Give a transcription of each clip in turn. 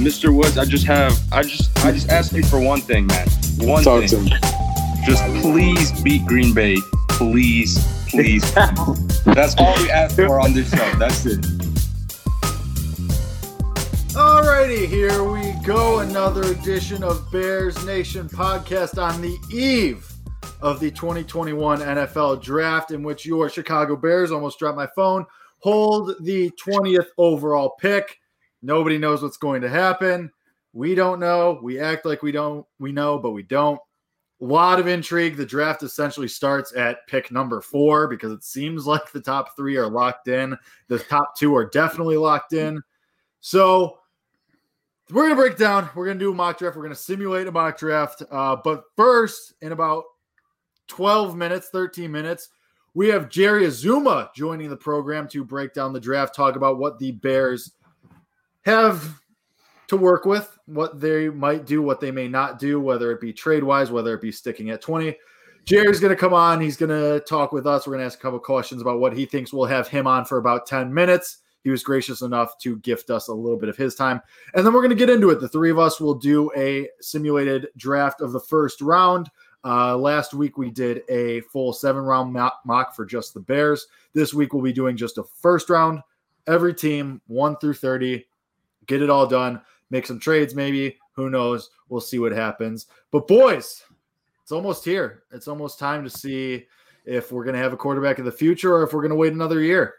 Mr. Woods, I just have, I just, I just ask you for one thing, man. One Talk thing. to me. Just please beat Green Bay. Please, please. That's all we ask for on this show. That's it. Alrighty, here we go. Another edition of Bears Nation podcast on the eve of the 2021 NFL Draft, in which your Chicago Bears almost dropped my phone. Hold the 20th overall pick. Nobody knows what's going to happen. We don't know. We act like we don't. We know, but we don't. A lot of intrigue. The draft essentially starts at pick number four because it seems like the top three are locked in. The top two are definitely locked in. So we're gonna break down. We're gonna do a mock draft. We're gonna simulate a mock draft. Uh, but first, in about 12 minutes, 13 minutes, we have Jerry Azumah joining the program to break down the draft, talk about what the Bears have to work with, what they might do, what they may not do, whether it be trade wise, whether it be sticking at 20. Jerry's going to come on. He's going to talk with us. We're going to ask a couple questions about what he thinks. We'll have him on for about 10 minutes. He was gracious enough to gift us a little bit of his time. And then we're going to get into it. The three of us will do a simulated draft of the first round. Uh, last week we did a full seven round mock, for just the Bears. This week we'll be doing just a first round. Every team, one through 30. Get it all done. Make some trades, maybe. Who knows? We'll see what happens. But, boys, it's almost here. It's almost time to see if we're going to have a quarterback of the future or if we're going to wait another year.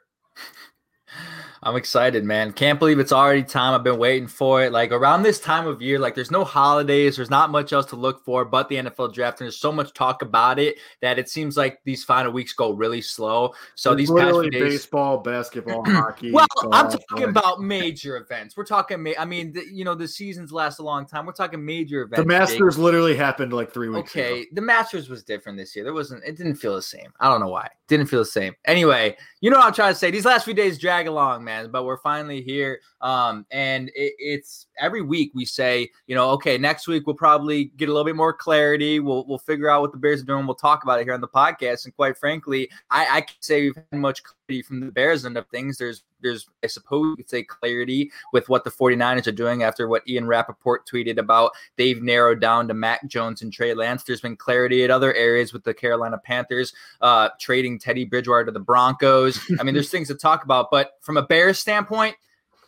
I'm excited, man. Can't believe it's already time. I've been waiting for it. Like around this time of year, like there's no holidays, there's not much else to look for but the NFL draft. And there's so much talk about it that it seems like these final weeks go really slow. So It's these past few days. baseball, basketball, hockey. Well, I'm talking like- about major events. We're talking, ma- I mean, the, you know, the seasons last a long time. We're talking major events. the. Masters literally happened like three weeks ago. Okay, the Masters was different this year. There wasn't. It didn't feel the same. I don't know why. Didn't feel the same. Anyway, you know what I'm trying to say. These last few days drag along, man. But we're finally here. Um, and it, it's every week we say, you know, okay, next week we'll probably get a little bit more clarity. We'll we'll figure out what the Bears are doing. We'll talk about it here on the podcast. And quite frankly, I, I can say we've had much clarity from the Bears end of things. There's there's I suppose you could say clarity with what the 49ers are doing after what Ian Rapoport tweeted about they've narrowed down to Mac Jones and Trey Lance. There's been clarity at other areas with the Carolina Panthers uh, trading Teddy Bridgewater to the Broncos. I mean, there's things to talk about, but from a Bears standpoint,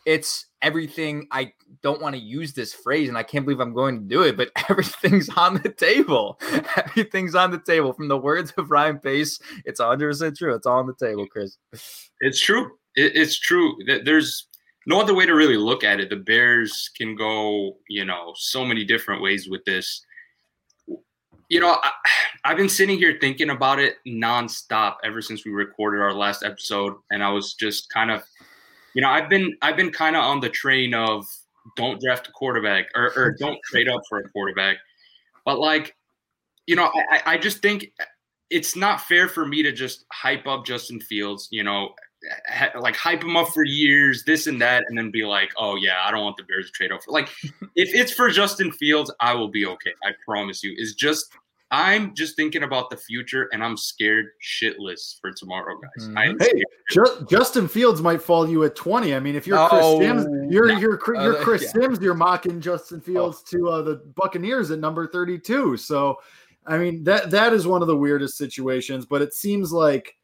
it's everything. I don't want to use this phrase, and I can't believe I'm going to do it, but everything's on the table. Everything's on the table. From the words of Ryan Pace, it's 100% true. It's all on the table, Chris. It's true. It, it's true. That There's no other way to really look at it. The Bears can go, you know, so many different ways with this. You know, I, I've been sitting here thinking about it nonstop ever since we recorded our last episode, and I was just kind of, you know, I've been I've been kind of on the train of don't draft a quarterback or, or don't trade up for a quarterback, but like, you know, I, I- just think it's not fair for me to just hype up Justin Fields. You know, like hype him up for years, this and that, and then be like, oh yeah, I don't want the Bears to trade over. Like, if it's for Justin Fields, I will be okay. I promise you. It's just I'm just thinking about the future, and I'm scared shitless for tomorrow, guys. I am Hey. Ju- Justin Fields might fall you at 20. I mean, if you're Chris Oh, Sims, you're no. you're, Chris- you're Uh, Chris yeah. Sims, you're mocking Justin Fields to uh, the Buccaneers at number 32. So, I mean, that that is one of the weirdest situations, but it seems like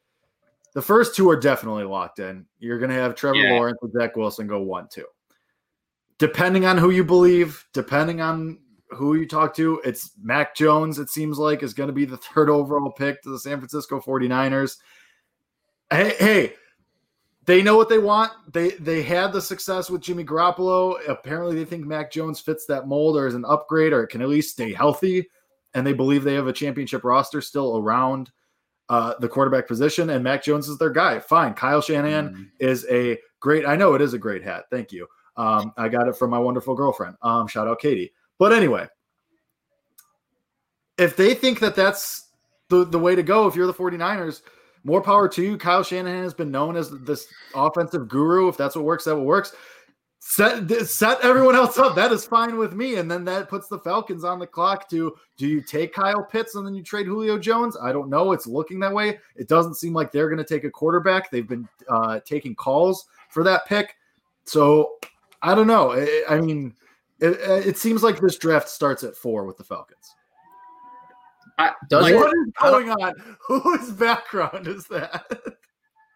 the first two are definitely locked in. You're going to have Trevor Yeah. Lawrence and Zach Wilson go 1 2. Depending on who you believe, depending on who you talk to, it's Mac Jones, it seems like, is going to be the third overall pick to the San Francisco 49ers. Hey, hey, they know what they want. They they had the success with Jimmy Garoppolo. Apparently, they think Mac Jones fits that mold or is an upgrade or can at least stay healthy. And they believe they have a championship roster still around uh, the quarterback position. And Mac Jones is their guy. Fine. Kyle Shanahan Mm. is a great. I know it is a great hat. Thank you. Um, I got it from my wonderful girlfriend. Um, shout out Katie. But anyway, if they think that that's the, the way to go, if you're the 49ers, more power to you. Kyle Shanahan has been known as this offensive guru. If that's what works, that what works. Set set everyone else up. That is fine with me. And then that puts the Falcons on the clock to do you take Kyle Pitts and then you trade Julio Jones? I don't know. It's looking that way. It doesn't seem like they're going to take a quarterback. They've been uh, taking calls for that pick. So I don't know. I, I mean, It, it seems like this draft starts at four with the Falcons. I, Does like, it? what is going on? Whose background is that?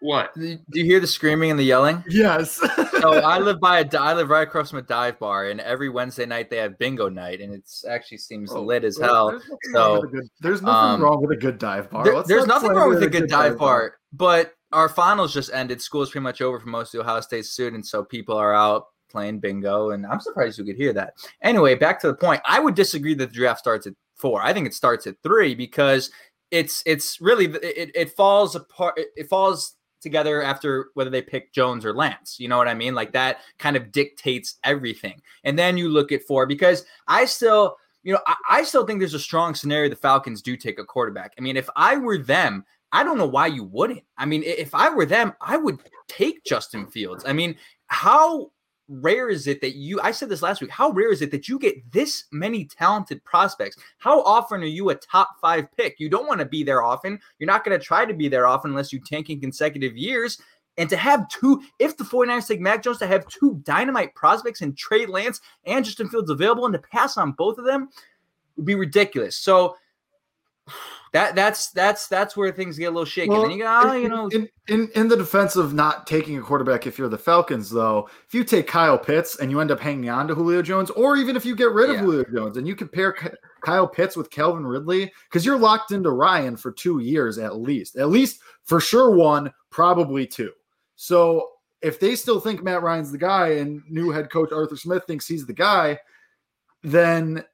what? Do you hear the screaming and the yelling? yes. so I live by a di- I live right across from a dive bar, and every Wednesday night they have bingo night, and it's actually seems Oh, lit as hell. There's nothing, So, wrong, good, there's nothing um, wrong with a good dive bar. There- there's nothing wrong with a slander good dive bar, but our finals just ended. School's pretty much over for most of the Ohio State students, so people are out playing bingo, and I'm surprised you could hear that. Anyway, back to the point. I would disagree that the draft starts at four. I think it starts at three because it's it's really it, it falls apart. It, it falls together after whether they pick Jones or Lance. You know what I mean? Like that kind of dictates everything. And then you look at four because I still, you know, I, I still think there's a strong scenario the Falcons do take a quarterback. I mean, if I were them, I don't know why you wouldn't. I mean, if I were them, I would take Justin Fields. I mean, how rare is it that you I said this last week, how rare is it that you get this many talented prospects? How often are you a top 5 pick? You don't want to be there often. You're not going to try to be there often unless you tank in consecutive years. And to have two, if the 49ers take Mac Jones, to have two dynamite prospects and Trey Lance and Justin Fields available and to pass on both of them would be ridiculous. So that that's that's that's where things get a little shaky. Well, then you go, oh, in- you know, in, in in the defense of not taking a quarterback, if you're the Falcons, though, if you take Kyle Pitts and you end up hanging on to Julio Jones, or even if you get rid of Yeah. Julio Jones and you compare Kyle Pitts with Calvin Ridley, because you're locked into Ryan for two years at least, at least for sure one, probably two. So if they still think Matt Ryan's the guy and new head coach Arthur Smith thinks he's the guy, then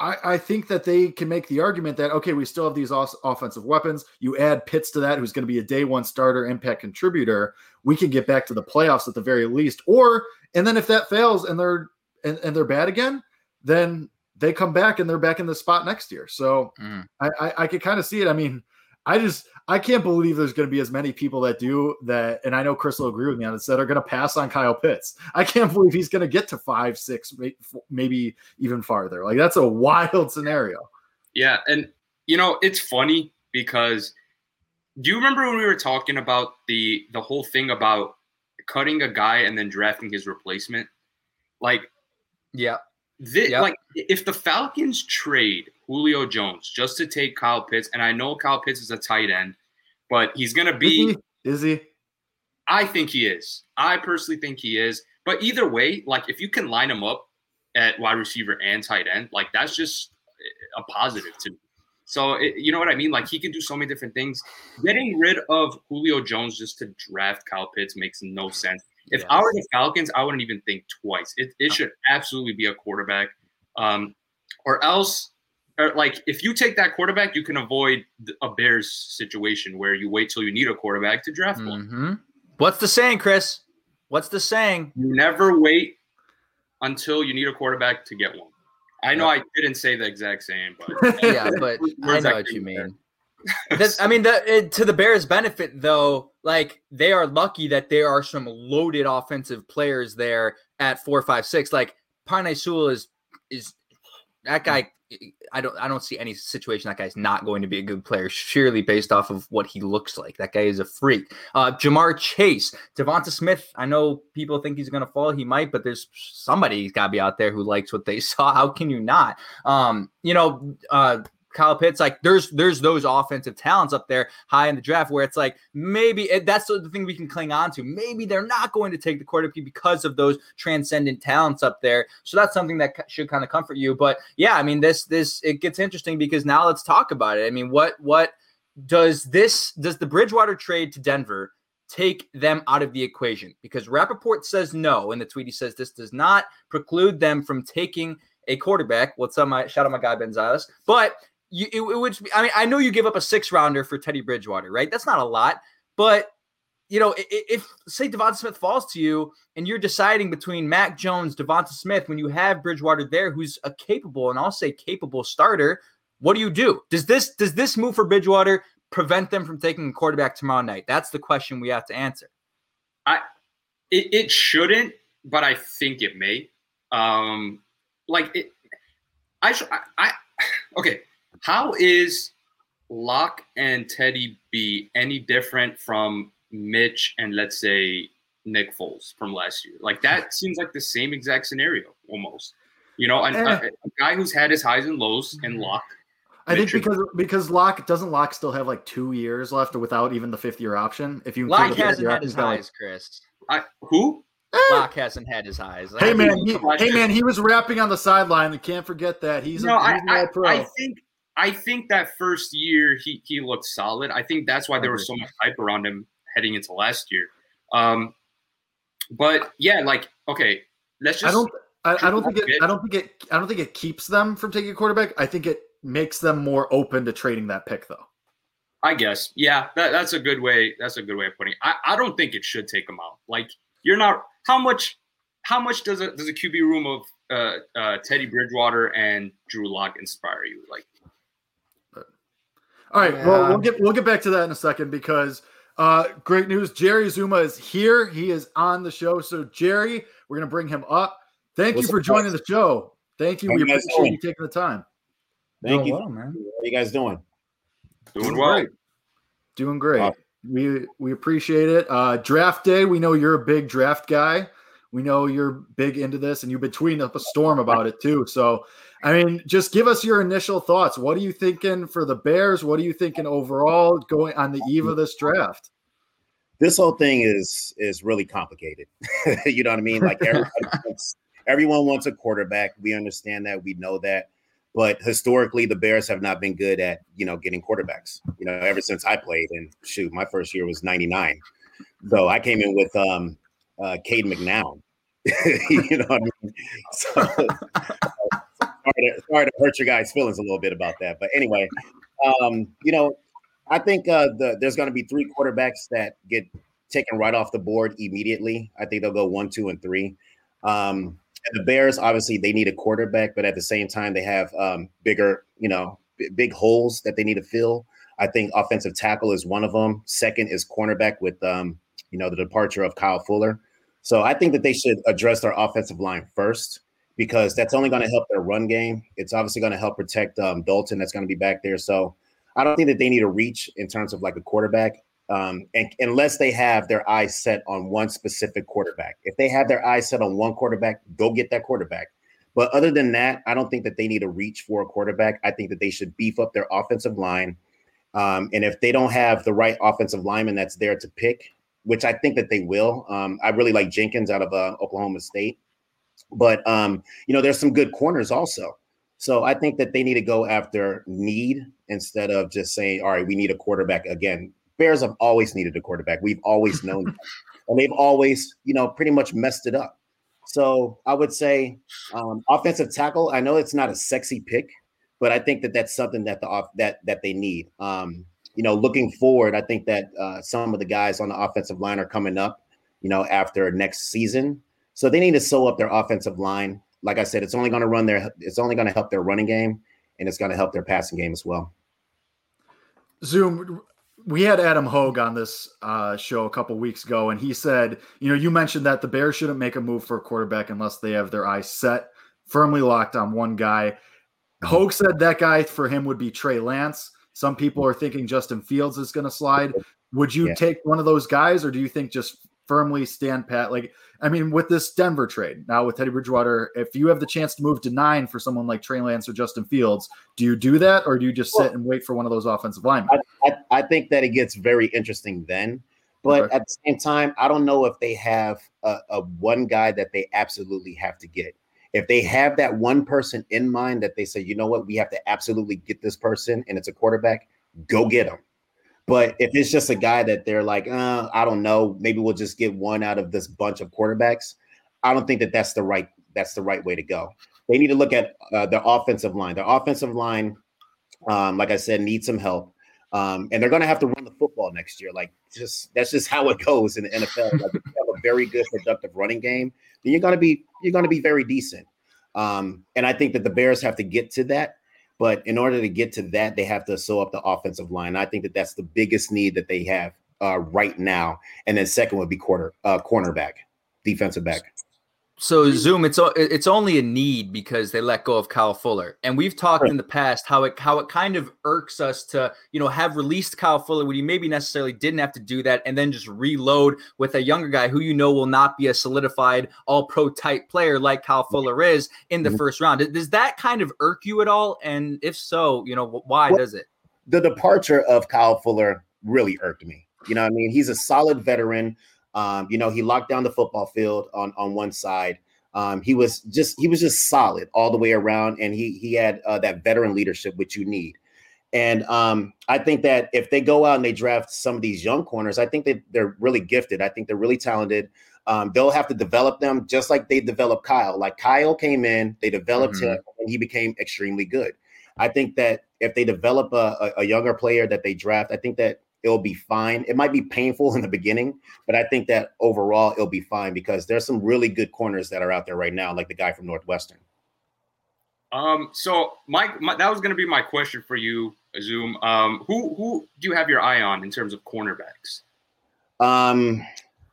I, I think that they can make the argument that okay, we still have these os- offensive weapons. You add Pitts to that, who's going to be a day one starter, impact contributor. We can get back to the playoffs at the very least. Or and then if that fails and they're and, and they're bad again, then they come back and they're back in the spot next year. So Mhm. I, I, I could kind of see it. I mean, I just I can't believe there's going to be as many people that do that, and I know Chris will agree with me on this that are going to pass on Kyle Pitts. I can't believe he's going to get to five, six, maybe even farther. Like that's a wild scenario. Yeah, and you know it's funny because do you remember when we were talking about the the whole thing about cutting a guy and then drafting his replacement? Like yeah. Thi- Yep. Like if the Falcons trade Julio Jones just to take Kyle Pitts, and I know Kyle Pitts is a tight end, but he's gonna be. Is he? I think he is. I personally think he is. But either way, like if you can line him up at wide receiver and tight end, like that's just a positive to me. So it, you know what I mean? Like he can do so many different things. Getting rid of Julio Jones just to draft Kyle Pitts makes no sense. If I were the Falcons, I wouldn't even think twice. It, it should absolutely be a quarterback, um, or else, or like if you take that quarterback, you can avoid a Bears situation where you wait till you need a quarterback to draft one. hmm What's the saying, Chris? What's the saying? You never wait until you need a quarterback to get one. I know I didn't say the exact same, but Yeah, but I know what you mean. I mean, the, to the Bears' benefit, though, like they are lucky that there are some loaded offensive players there at four, five, six. Like Penei Sewell is is that guy. I don't I don't see any situation that guy's not going to be a good player, surely based off of what he looks like. That guy is a freak. Uh, Ja'Marr Chase, Devonta Smith. I know people think he's going to fall. He might, but there's somebody's got to be out there who likes what they saw. How can you not? Um, you know, uh, Kyle Pitts, like there's there's those offensive talents up there high in the draft where it's like maybe it, that's the thing we can cling on to. Maybe they're not going to take the quarterback because of those transcendent talents up there. So that's something that should kind of comfort you. But yeah, I mean this this it gets interesting because now let's talk about it. I mean, what what does this does the Bridgewater trade to Denver take them out of the equation? Because Rapoport says no, and the tweet he says this does not preclude them from taking a quarterback. What's up, my shout out my guy Ben Benzias, but you it, it would. I mean, I know you give up a six rounder for Teddy Bridgewater, right? That's not a lot, but you know, i- i- if say Devonta Smith falls to you and you're deciding between Mac Jones, Devonta Smith, when you have Bridgewater there, who's a capable and I'll say capable starter, what do you do? Does this does this move for Bridgewater prevent them from taking a quarterback tomorrow night? That's the question we have to answer. it, it shouldn't, but I think it may. Um, like it, I, I, I, okay. How is Lock and Teddy B any different from Mitch and let's say Nick Foles from last year? Like that seems like the same exact scenario almost. You know, and, Eh. a, a guy who's had his highs and lows and Lock. I think Mitchell. because because Lock doesn't Lock still have like two years left without even the fifth year option. If you Lock hasn't year had his he's like- highs, Chris. I, who? Lock hasn't had his highs. Hey man, he, hey man, he was rapping on the sideline. You can't forget that. He's no, a, I, he's an I, all-pro. I think I think that first year he he looked solid. I think that's why there was so much hype around him heading into last year. Um, but yeah, like okay, let's just. I don't. I, I don't think it. I don't think it. I don't think it keeps them from taking a quarterback. I think it makes them more open to trading that pick, though. I guess. Yeah, that, that's a good way. That's a good way of putting it. I, I don't think it should take them out. Like you're not. How much? How much does a does a QB room of uh, uh, Teddy Bridgewater and Drew Lock inspire you? Like All right. Well, we'll get we'll get back to that in a second because uh, great news. Jerry Zuma is here. He is on the show. So Jerry, we're gonna bring him up. Thank What's you for up, joining guys? the show. Thank you. How We appreciate doing? you taking the time. Thank Doing you. well, man. How you guys doing? doing well. great. Doing great. Awesome. We we appreciate it. Uh, draft day. We know you're a big draft guy. We know you're big into this, and you've been tweeting up a storm about it too. So, I mean, just give us your initial thoughts. What are you thinking for the Bears? What are you thinking overall going on the eve of this draft? This whole thing is is really complicated. you know what I mean? Like everybody wants, everyone wants a quarterback. We understand that. We know that. But historically, the Bears have not been good at you know getting quarterbacks. You know, ever since I played, and shoot, my first year was '99. So I came in with um, uh, Cade McNown. you know what I mean? So sorry, to, sorry to hurt your guys' feelings a little bit about that. But anyway, um, you know, I think uh, the, there's going to be three quarterbacks that get taken right off the board immediately. I think they'll go one, two, and three. Um, and the Bears, obviously, they need a quarterback, but at the same time, they have um, bigger, you know, b- big holes that they need to fill. I think offensive tackle is one of them. Second is cornerback with, um, you know, the departure of Kyle Fuller. So I think that they should address their offensive line first because that's only going to help their run game. It's obviously going to help protect um, Dalton. That's going to be back there. So I don't think that they need to reach in terms of like a quarterback, um, and unless they have their eyes set on one specific quarterback. If they have their eyes set on one quarterback, go get that quarterback. But other than that, I don't think that they need to reach for a quarterback. I think that they should beef up their offensive line. Um, and if they don't have the right offensive lineman that's there to pick, which I think that they will, um, I really like Jenkins out of uh, Oklahoma State. But um, you know, there's some good corners also. So I think that they need to go after need instead of just saying, all right, we need a quarterback again. Bears have always needed a quarterback. We've always known that. And they've always, you know, pretty much messed it up. So I would say um, offensive tackle. I know it's not a sexy pick, but I think that that's something that the off that that they need. Um, you know, looking forward, I think that uh, some of the guys on the offensive line are coming up. You know, after next season, so they need to sew up their offensive line. Like I said, it's only going to run their. It's only going to help their running game, and it's going to help their passing game as well. Zoom. We had Adam Hoge on this uh, show a couple weeks ago, and he said, you know, you mentioned that the Bears shouldn't make a move for a quarterback unless they have their eyes set firmly locked on one guy. Hogue said that guy for him would be Trey Lance. Some people are thinking Justin Fields is going to slide. Would you Yeah. take one of those guys, or do you think just firmly stand pat? Like, I mean, with this Denver trade now with Teddy Bridgewater, if you have the chance to move to nine for someone like Trey Lance or Justin Fields, do you do that, or do you just sit and wait for one of those offensive linemen? I, I think that it gets very interesting then. But Okay. at the same time, I don't know if they have a, a one guy that they absolutely have to get. If they have that one person in mind that they say, you know what, we have to absolutely get this person, and it's a quarterback, go get him. But if it's just a guy that they're like, uh, I don't know, maybe we'll just get one out of this bunch of quarterbacks. I don't think that that's the right that's the right way to go. They need to look at uh, their offensive line. Their offensive line, um, like I said, needs some help. Um, and they're going to have to run the football next year. Like, just that's just how it goes in the NFL. Like, very good, productive running game, then you're to be you're to be very decent. Um, and I think that the Bears have to get to that. But in order to get to that, they have to sew up the offensive line. I think that that's the biggest need that they have uh, right now. And then second would be quarter uh, cornerback, defensive back. So Zoom, it's it's only a need because they let go of Kyle Fuller, and we've talked right. in the past how it how it kind of irks us to you know have released Kyle Fuller when you maybe necessarily didn't have to do that, and then just reload with a younger guy who you know will not be a solidified All Pro type player like Kyle Fuller is in the mm-hmm. first round. Does that kind of irk you at all? And if so, you know why well, does it? The departure of Kyle Fuller really irked me. You know, I mean, he's a solid veteran um, you know, he locked down the football field on on one side. Um, he was just he was just solid all the way around, and he he had uh, that veteran leadership which you need. And um, I think that if they go out and they draft some of these young corners, I think that they're really gifted. I think they're really talented. Um, they'll have to develop them just like they developed Kyle. Like Kyle came in, they developed mm-hmm. him, and he became extremely good. I think that if they develop a, a, a, younger player that they draft, I think that it'll be fine. It might be painful in the beginning, but I think that overall it'll be fine because there's some really good corners that are out there right now, like the guy from Northwestern. Um, so Mike, my, that was going to be my question for you, Zoom. Um, who who do you have your eye on in terms of cornerbacks? Um,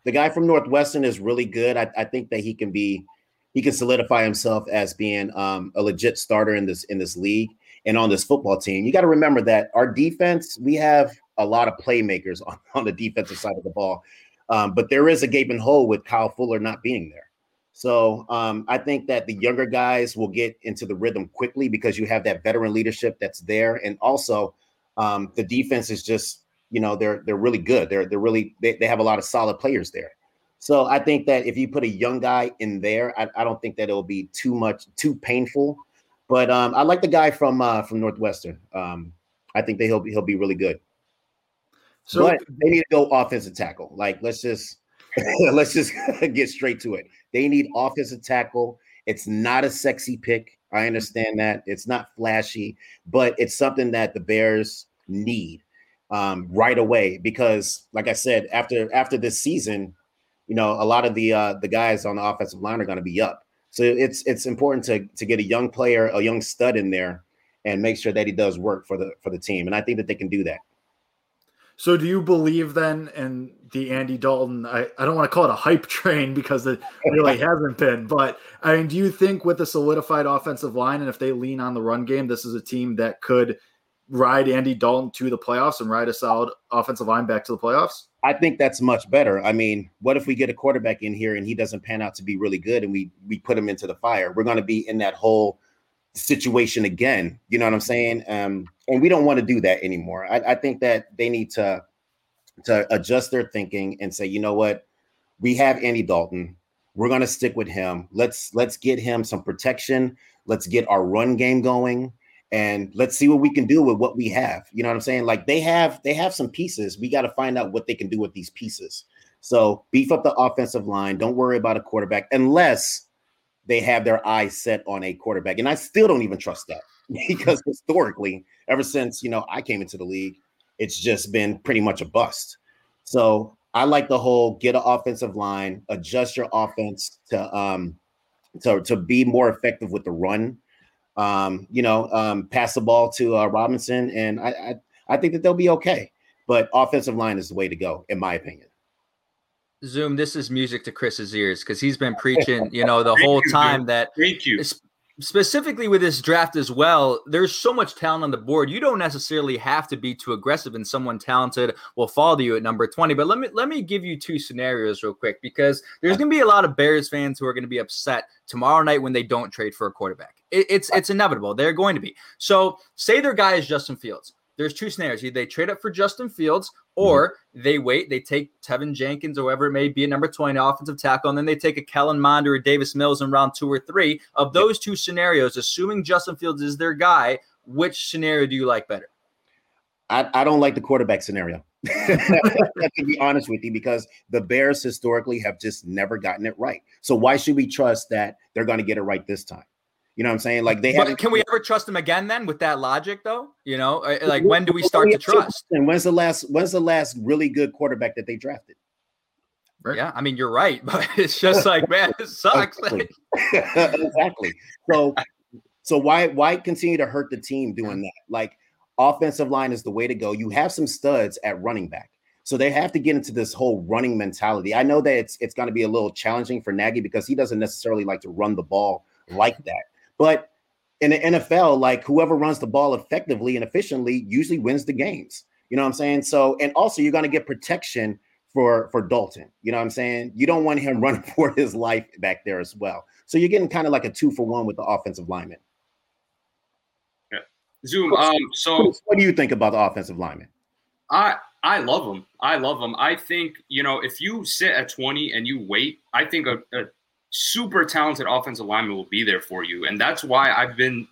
the guy from Northwestern is really good. I, I think that he can be he can solidify himself as being um, a legit starter in this in this league and on this football team. You got to remember that our defense, we have a lot of playmakers on, on the defensive side of the ball. Um, but there is a gaping hole with Kyle Fuller not being there. So um, I think that the younger guys will get into the rhythm quickly because you have that veteran leadership that's there, and also um, the defense is just you know they're they're really good. They're they're really they, they have a lot of solid players there. So I think that if you put a young guy in there, I, I don't think that it'll be too much too painful. But um, I like the guy from uh, from Northwestern. Um, I think that he'll be he'll be really good. So but they need to go offensive tackle. Like let's just let's just get straight to it. They need offensive tackle. It's not a sexy pick. I understand that it's not flashy, but it's something that the Bears need um, right away because, like I said, after after this season, you know, a lot of the uh, the guys on the offensive line are going to be up. So it's it's important to to get a young player, a young stud in there, and make sure that he does work for the for the team. And I think that they can do that. So do you believe then in the Andy Dalton? I, I don't want to call it a hype train because it really hasn't been, but I mean, do you think with a solidified offensive line and if they lean on the run game, this is a team that could ride Andy Dalton to the playoffs and ride a solid offensive line back to the playoffs? I think that's much better. I mean, what if we get a quarterback in here and he doesn't pan out to be really good and we we put him into the fire? We're going to be in that whole situation again. You know what I'm saying? Um, and we don't want to do that anymore. I, I think that they need to to adjust their thinking and say, you know what, we have Andy Dalton. We're going to stick with him. Let's let's get him some protection. Let's get our run game going and let's see what we can do with what we have. You know what I'm saying? Like they have they have some pieces. We got to find out what they can do with these pieces. So beef up the offensive line. Don't worry about a quarterback unless they have their eyes set on a quarterback. And I still don't even trust that because historically, ever since you know I came into the league, it's just been pretty much a bust. So I like the whole get an offensive line, adjust your offense to um to, to be more effective with the run. Um, you know, um, pass the ball to uh, Robinson, and I, I I think that they'll be okay. But offensive line is the way to go, in my opinion. Zoom, this is music to Chris's ears because he's been preaching, you know, the whole time that. Thank you. Specifically with this draft as well, there's so much talent on the board. You don't necessarily have to be too aggressive, and someone talented will follow you at number 20. But let me let me give you two scenarios real quick because there's going to be a lot of Bears fans who are going to be upset tomorrow night when they don't trade for a quarterback. It, it's it's inevitable. They're going to be. So say their guy is Justin Fields there's two scenarios. Either they trade up for Justin Fields or mm-hmm. they wait, they take Teven Jenkins or whoever it may be at number 20 offensive tackle, and then they take a Kellen Mond or a Davis Mills in round two or three. Of those two scenarios, assuming Justin Fields is their guy, which scenario do you like better? I, I don't like the quarterback scenario. to be honest with you, because the Bears historically have just never gotten it right. So why should we trust that they're going to get it right this time? You know what I'm saying? Like they have. Can we ever trust them again? Then with that logic, though, you know, uh, like when do we start to trust? And when's the last? When's the last really good quarterback that they drafted? Yeah, I mean you're right, but it's just like man, it sucks. exactly. exactly. So, so why why continue to hurt the team doing that? Like offensive line is the way to go. You have some studs at running back. So they have to get into this whole running mentality. I know that it's it's going to be a little challenging for Nagy because he doesn't necessarily like to run the ball like that. But in the NFL, like whoever runs the ball effectively and efficiently usually wins the games. You know what I'm saying? So, and also you're going to get protection for for Dalton. You know what I'm saying? You don't want him running for his life back there as well. So you're getting kind of like a two for one with the offensive lineman. Yeah. Zoom. Um. So, what do you think about the offensive lineman? I I love them. I love them. I think you know if you sit at 20 and you wait, I think a, a super talented offensive lineman will be there for you, and that's why I've been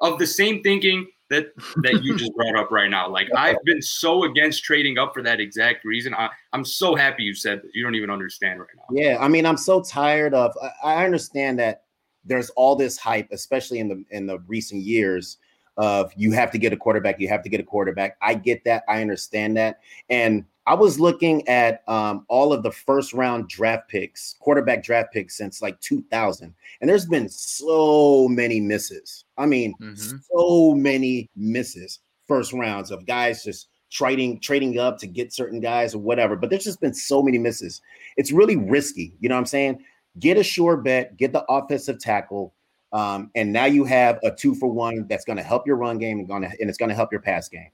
of the same thinking that that you just brought up right now. Like I've been so against trading up for that exact reason. I, I'm so happy you said that. You don't even understand right now. Yeah, I mean, I'm so tired of. I, I understand that there's all this hype, especially in the in the recent years, of you have to get a quarterback, you have to get a quarterback. I get that, I understand that, and I was looking at um, all of the first round draft picks, quarterback draft picks since like 2000, and there's been so many misses. I mean, mm-hmm. so many misses first rounds of guys just trading trading up to get certain guys or whatever. But there's just been so many misses. It's really risky. You know what I'm saying? Get a sure bet, get the offensive tackle, um, and now you have a two for one that's going to help your run game and going to and it's going to help your pass game.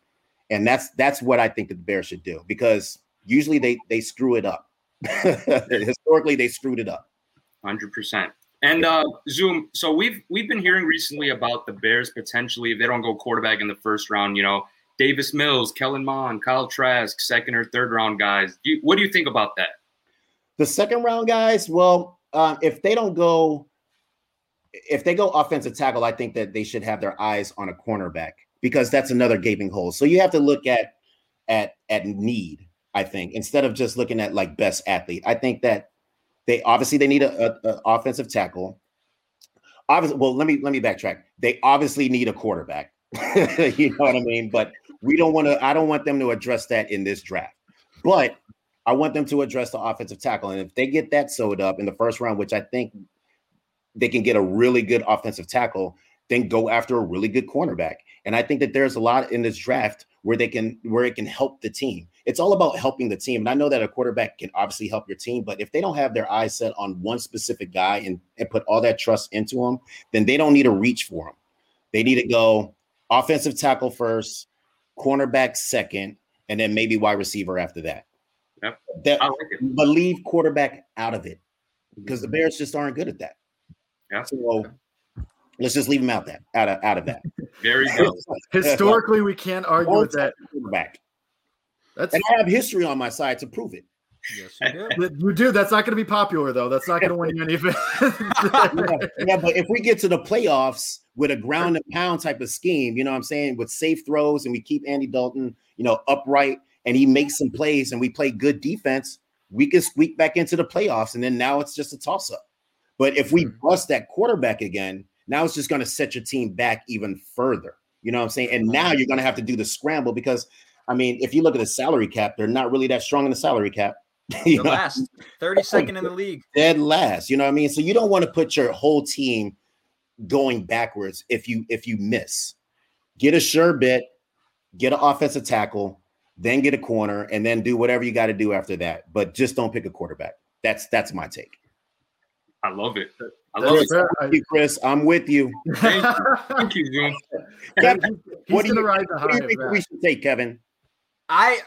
And that's that's what I think that the Bears should do because usually they they screw it up. Historically, they screwed it up. Hundred percent. And uh, Zoom. So we've we've been hearing recently about the Bears potentially if they don't go quarterback in the first round. You know, Davis Mills, Kellen Mond, Kyle Trask, second or third round guys. Do you, what do you think about that? The second round guys. Well, um, if they don't go, if they go offensive tackle, I think that they should have their eyes on a cornerback because that's another gaping hole. So you have to look at at at need. I think instead of just looking at like best athlete, I think that they obviously they need a, a, a offensive tackle. Obviously, well, let me let me backtrack. They obviously need a quarterback. you know what I mean? But we don't want to. I don't want them to address that in this draft. But I want them to address the offensive tackle, and if they get that sewed up in the first round, which I think they can get a really good offensive tackle, then go after a really good cornerback. And I think that there's a lot in this draft where they can where it can help the team. It's all about helping the team. And I know that a quarterback can obviously help your team, but if they don't have their eyes set on one specific guy and, and put all that trust into him, then they don't need to reach for him. They need to go offensive tackle first, cornerback second, and then maybe wide receiver after that. Yep. That, like but leave quarterback out of it because the mm-hmm. Bears just aren't good at that. Yeah. So Let's just leave him out that out of out of that. Very good. Historically, we can't argue with that. Back. That's and I have history on my side to prove it. Yes, you do. you do. That's not going to be popular, though. That's not going to win you anything. yeah, yeah, but if we get to the playoffs with a ground and pound type of scheme, you know what I'm saying, with safe throws, and we keep Andy Dalton, you know, upright, and he makes some plays, and we play good defense, we can squeak back into the playoffs, and then now it's just a toss up. But if we hmm. bust that quarterback again, now it's just going to set your team back even further. You know what I'm saying? And now you're going to have to do the scramble because, I mean, if you look at the salary cap, they're not really that strong in the salary cap. the last 32nd in the league. Dead last. You know what I mean? So you don't want to put your whole team going backwards if you if you miss. Get a sure bet, get an offensive tackle, then get a corner, and then do whatever you got to do after that. But just don't pick a quarterback. That's that's my take. I love it. I love it. Thank you, Chris. I'm with you. Thank you, Thank you Jim. Kevin, what do you, what do you think we should take, Kevin? I.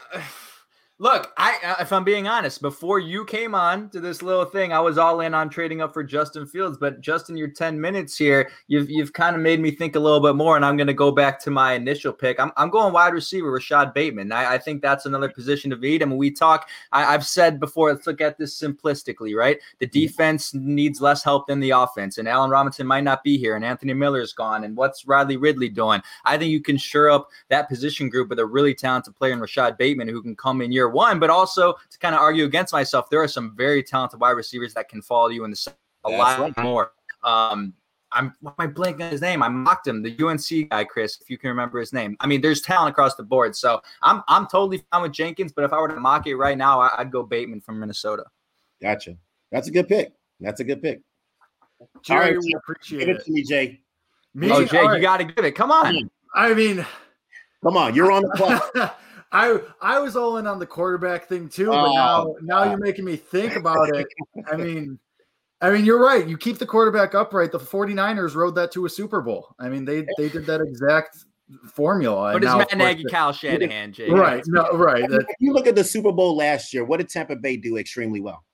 Look, I uh, if I'm being honest, before you came on to this little thing, I was all in on trading up for Justin Fields. But Justin, your 10 minutes here, you've you've kind of made me think a little bit more, and I'm going to go back to my initial pick. I'm, I'm going wide receiver, Rashod Bateman. I, I think that's another position to beat. And when we talk, I, have said before, let's look at this simplistically, right? The mm-hmm. defense needs less help than the offense, and Allen Robinson might not be here, and Anthony Miller's gone, and what's Riley Ridley doing? I think you can shore up that position group with a really talented player in Rashod Bateman who can come in year one, but also to kind of argue against myself, there are some very talented wide receivers that can follow you in the a That's lot right. more. Um, I'm why am I blanking on his name? I mocked him, the UNC guy, Chris, if you can remember his name. I mean, there's talent across the board. So I'm I'm totally fine with Jenkins, but if I were to mock it right now, I'd go Bateman from Minnesota. Gotcha. That's a good pick. That's a good pick. Jerry, All right, appreciate give it. it to me, Jay. Me? Oh, Jay, right. you got to give it. Come on. I mean, come on. You're on the clock. I I was all in on the quarterback thing too, but Oh, now now God. you're making me think about it. I mean, I mean, you're right. You keep the quarterback upright. The 49ers rode that to a Super Bowl. I mean, they they did that exact formula. But and it's now, Matt Nagy, Kyle Shanahan, Jay. Right. No, right. That, If you look at the Super Bowl last year, what did Tampa Bay do extremely well?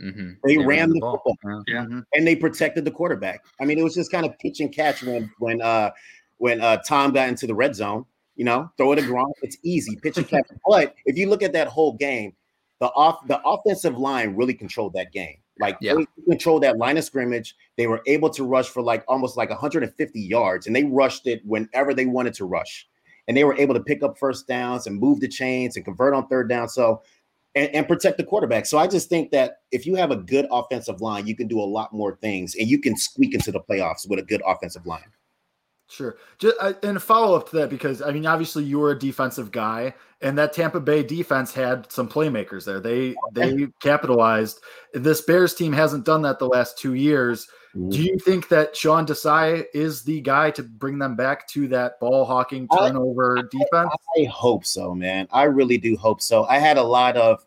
Mhm. They ran the football. Yeah. Mhm. and they protected the quarterback. I mean, it was just kind of pitch and catch when when uh when uh Tom got into the red zone. You know, throw it a Gronk. It's easy, pitch and catch. But if you look at that whole game, the off the offensive line really controlled that game. Like Yeah. they controlled that line of scrimmage. They were able to rush for like almost like 150 yards, and they rushed it whenever they wanted to rush. And they were able to pick up first downs and move the chains and convert on third down. So and, and protect the quarterback. So I just think that if you have a good offensive line, you can do a lot more things, and you can squeak into the playoffs with a good offensive line. Sure. Just, uh, and a follow up to that, because I mean, obviously you were a defensive guy, and that Tampa Bay defense had some playmakers there. They they capitalized. This Bears team hasn't done that the last two years. Do you think that Sean Desai is the guy to bring them back to that ball hawking I- turnover defense? I hope so, man. I really do hope so. I had a lot of,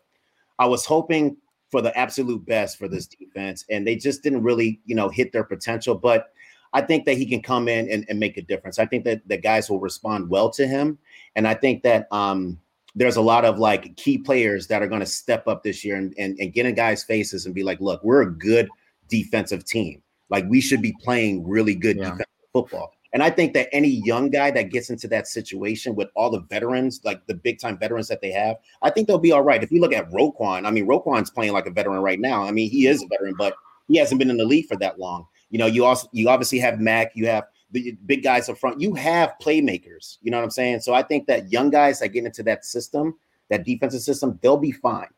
I was hoping for the absolute best for this defense, and they just didn't really, you know, hit their potential. But I think that he can come in and, and make a difference. I think that the guys will respond well to him, and I think that um, there's a lot of like key players that are going to step up this year and, and and get in guys' faces and be like, "Look, we're a good defensive team. Like we should be playing really good Yeah. defensive football." And I think that any young guy that gets into that situation with all the veterans, like the big time veterans that they have, I think they'll be all right. If you look at Roquan, I mean, Roquan's playing like a veteran right now. I mean, he is a veteran, but he hasn't been in the league for that long. You know, you also you obviously have Mac, you have the big guys up front, you have playmakers. You know what I'm saying? So I think that young guys that get into that system, that defensive system, they'll be fine.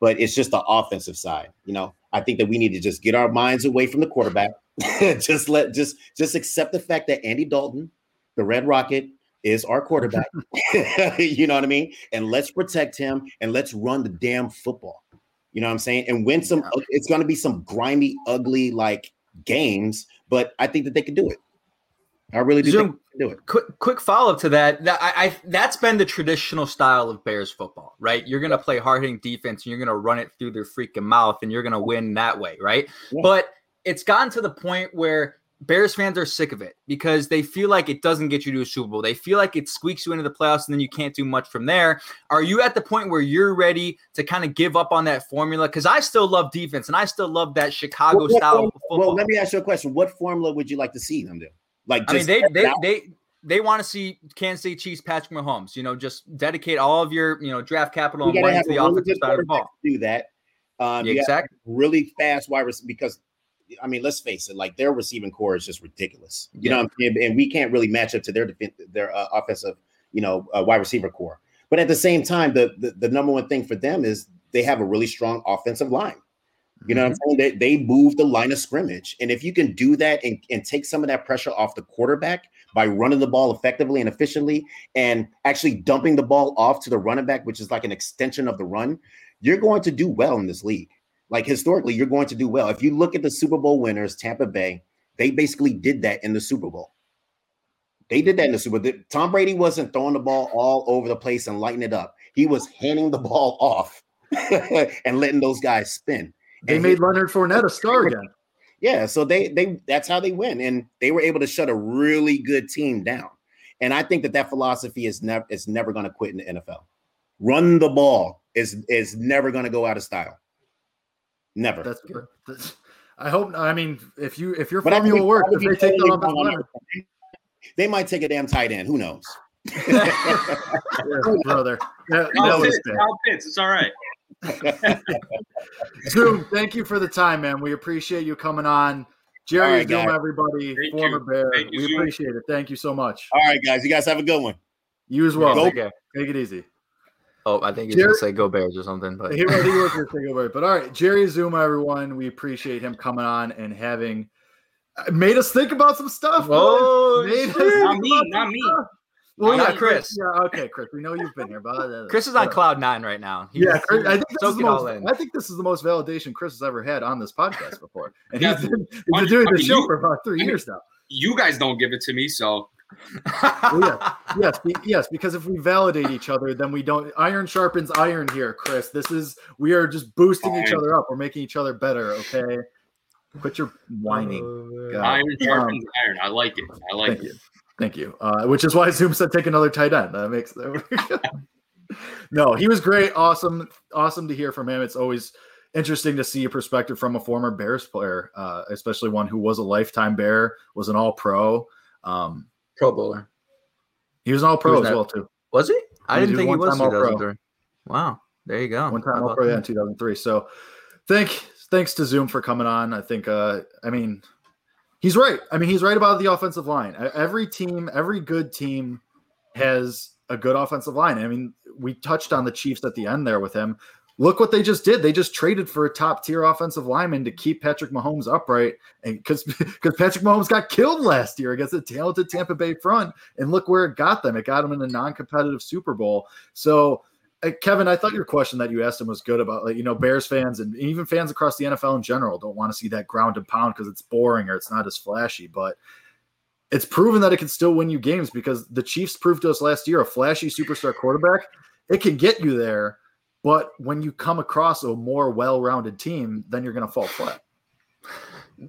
But it's just the offensive side. You know, I think that we need to just get our minds away from the quarterback. just let just just accept the fact that Andy Dalton, the Red Rocket, is our quarterback. you know what I mean? And let's protect him and let's run the damn football. You know what I'm saying? And win some. It's going to be some grimy, ugly like games, but I think that they can do it. I really do Zoom, think they can do it. quick quick follow up to that. That I, I that's been the traditional style of Bears football, right? You're gonna play hard hitting defense and you're gonna run it through their freaking mouth and you're gonna win that way, right? Yeah. But it's gotten to the point where Bears fans are sick of it because they feel like it doesn't get you to a Super Bowl. They feel like it squeaks you into the playoffs and then you can't do much from there. Are you at the point where you're ready to kind of give up on that formula? Because I still love defense and I still love that Chicago what style. Well, let me ask you a question. What formula would you like to see them do? Like, I mean, they they they they want to see Kansas City Chiefs Patrick Mahomes. You know, just dedicate all of your you know draft capital and money to the really offensive side of the ball. do that. Um, Yeah, you gotta have exactly. really fast wide receivers because I mean, let's face it, like their receiving corps is just ridiculous. You know, what I'm saying? and we can't really match up to their defense, their uh, offensive, you know, uh, wide receiver corps. But at the same time, the, the the number one thing for them is they have a really strong offensive line. You know Mm-hmm. I'm saying? They, they move the line of scrimmage. And if you can do that and, and take some of that pressure off the quarterback by running the ball effectively and efficiently and actually dumping the ball off to the running back, which is like an extension of the run, you're going to do well in this league. Like historically, you're going to do well. If you look at the Super Bowl winners, Tampa Bay, they basically did that in the Super Bowl. They did that in the Super Bowl. Tom Brady wasn't throwing the ball all over the place and lighting it up. He was handing the ball off and letting those guys spin. They And made he- Leonard Fournette a star again. yeah, so they they that's how they win, and they were able to shut a really good team down. And I think that that philosophy is never is never going to quit in the NFL. Run the ball is is never going to go out of style. Never. That's good. That's, I hope. I mean, if you if your But I formula think- works, I if they take totally that off wrong on Leonard, that. They might take a damn tight end. Who knows? yeah, brother. That, that Kyle was Pitts, bad. It's all right. Zoom, thank you for the time, man. We appreciate you coming on. Jerry All right, Zoom, guys. everybody, Thank former you. Bear. Thank you, we Zoom. appreciate it. Thank you so much. All right, guys. You guys have a good one. You as well. Go- Take, take it easy. Oh, I think he's Jerry- gonna say go Bears or something. But He, he was going to take over. But all right, Jerry Azumah, everyone. We appreciate him coming on and having uh, made us think about some stuff. Oh. Made us shit. think Not me, not me. stuff. Well, Not yeah, Chris. Yeah, okay, Chris. We know you've been here, but uh, Chris is on whatever. cloud nine right now. He's- Yeah, Chris, I think this is the it all most. in. I think this is the most validation Chris has ever had on this podcast before, and Yeah, he's been, he's I- been doing the show for about three I mean- years now. You guys don't give it to me, so Well, yeah. yes, be- yes, because if we validate each other, then we don't. Iron sharpens iron here, Chris. This is we are just boosting each other up. We're making each other better. Okay, quit your whining. God. Iron sharpens iron. I like it. I like Thank it. you, thank you. Uh, which is why Zoom said take another tight end. That makes no. He was great. Awesome, awesome to hear from him. It's always interesting to see a perspective from a former Bears player, uh, especially one who was a lifetime Bear, was an All Pro. Um, Pro Bowler. he was an All Pro as that? well too. Was he? I didn't think he was All-Pro. 2003. Wow. There you go. one time All Pro yeah, in 2003. So, thank thanks to Zoom for coming on. I think, uh, I mean, he's right. I mean, he's right about the offensive line. Every team, every good team has a good offensive line. I mean, we touched on the Chiefs at the end there with him. Look what they just did. They just traded for a top tier offensive lineman to keep Patrick Mahomes upright, and because because Patrick Mahomes got killed last year against a talented Tampa Bay front, and look where it got them. It got them in a non-competitive Super Bowl. So uh, Kevin, I thought your question that you asked him was good about like you know Bears fans and even fans across the NFL in general don't want to see that ground and pound because it's boring or it's not as flashy, but it's proven that it can still win you games because the Chiefs proved to us last year a flashy superstar quarterback it can get you there, but when you come across a more well-rounded team, then you're going to fall flat.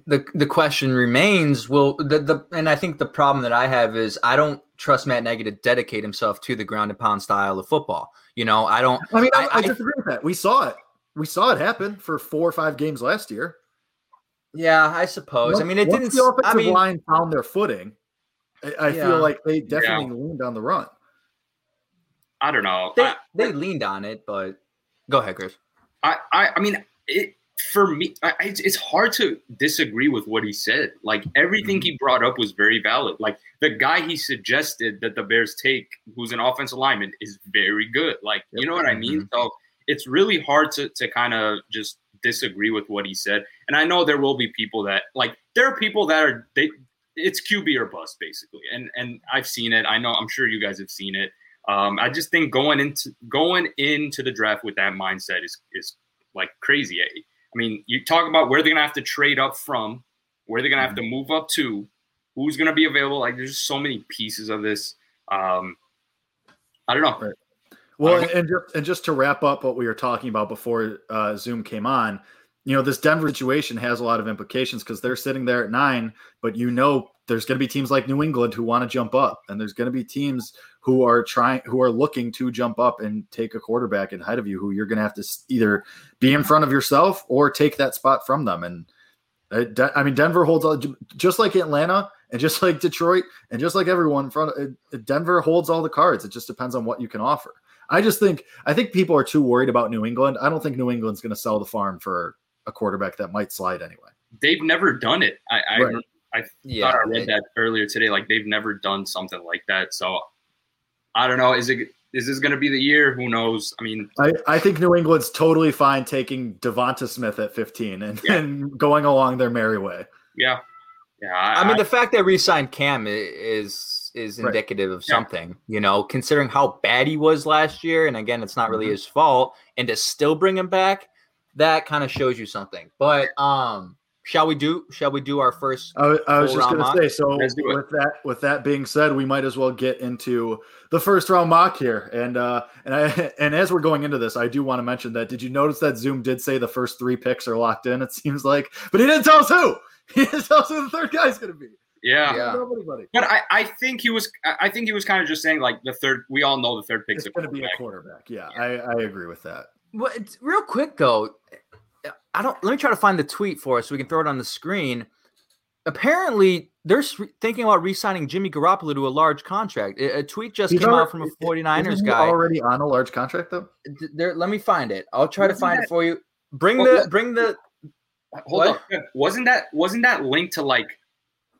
the the question remains will the, the and I think the problem that I have is I don't trust Matt Nagy to dedicate himself to the ground and pound style of football. You know, I don't I mean, I, I- I I- disagree with that. We saw it. We saw it happen for four or five games last year. yeah, I suppose. I mean it Once didn't The offensive I mean line found their footing. I, I Yeah. feel like they definitely leaned on the run. I don't know. they, I, they leaned on it, but go ahead, Chris. I, I, I mean, it for me, I, it's, it's hard to disagree with what he said. Like everything mm-hmm. he brought up was very valid. Like the guy he suggested that the Bears take, who's an offensive lineman, is very good. Like you know what I mean? Mm-hmm. So it's really hard to to kind of just disagree with what he said. And I know there will be people that like there are people that are they it's QB or bust basically. And and I've seen it. I know I'm sure you guys have seen it. Um, I just think going into going into the draft with that mindset is is like crazy. I mean, you talk about where they're gonna have to trade up from, where they're gonna have to move up to, who's gonna be available. Like, there's so many pieces of this. Um, I don't know. Right. Well, and, and just, and just to wrap up what we were talking about before uh, Zoom came on, you know, this Denver situation has a lot of implications because they're sitting there at nine, but you know, there's going to be teams like New England who want to jump up, and there's going to be teams who are trying, who are looking to jump up and take a quarterback ahead of you, who you're going to have to either be in front of yourself or take that spot from them. And uh, I mean, Denver holds all, just like Atlanta and just like Detroit and just like everyone in front of uh, Denver holds all the cards. It just depends on what you can offer. I just think I think people are too worried about New England. I don't think New England's going to sell the farm for a quarterback that might slide anyway. They've never done it. I, I, Right. Yeah. thought I read that earlier today. Like they've never done something like that. So I don't know. Is it is this going to be the year? Who knows? I mean, I, I think New England's totally fine taking Devonta Smith at 15 and, Yeah. and going along their merry way. yeah, yeah. I mean, the fact that re-signed Cam i- is is Right. indicative of Yeah. something, you know, considering how bad he was last year. And again, it's not really Mhm. his fault, and to still bring him back, that kind of shows you something. But um, shall we do? Shall we do our first? I, I was just going to say. So Let's it. with that, with that being said, we might as well get into the first round mock here. And uh, and I and as we're going into this, I do want to mention that. Did you notice that Zoom did say the first three picks are locked in? It seems like, but he didn't tell us who. He didn't tell us who the third guy's going to be. yeah. Yeah. Nobody. But I, I think he was I I think he was kind of just saying like the third we all know the third pick's It's a going to be a quarterback. quarterback. Yeah, I, I agree with that. Well, it's real quick though. I don't. Let me try to find the tweet for us so we can throw it on the screen. Apparently, they're thinking about re-signing Jimmy Garoppolo to a large contract. A, tweet just He's came alre- out from a 49ers Isn't he guy. already on a large contract though. There, let me find it. I'll try to Wasn't find that- it for you. Bring Well, the bring the Hold What? on. Wasn't that wasn't that linked to like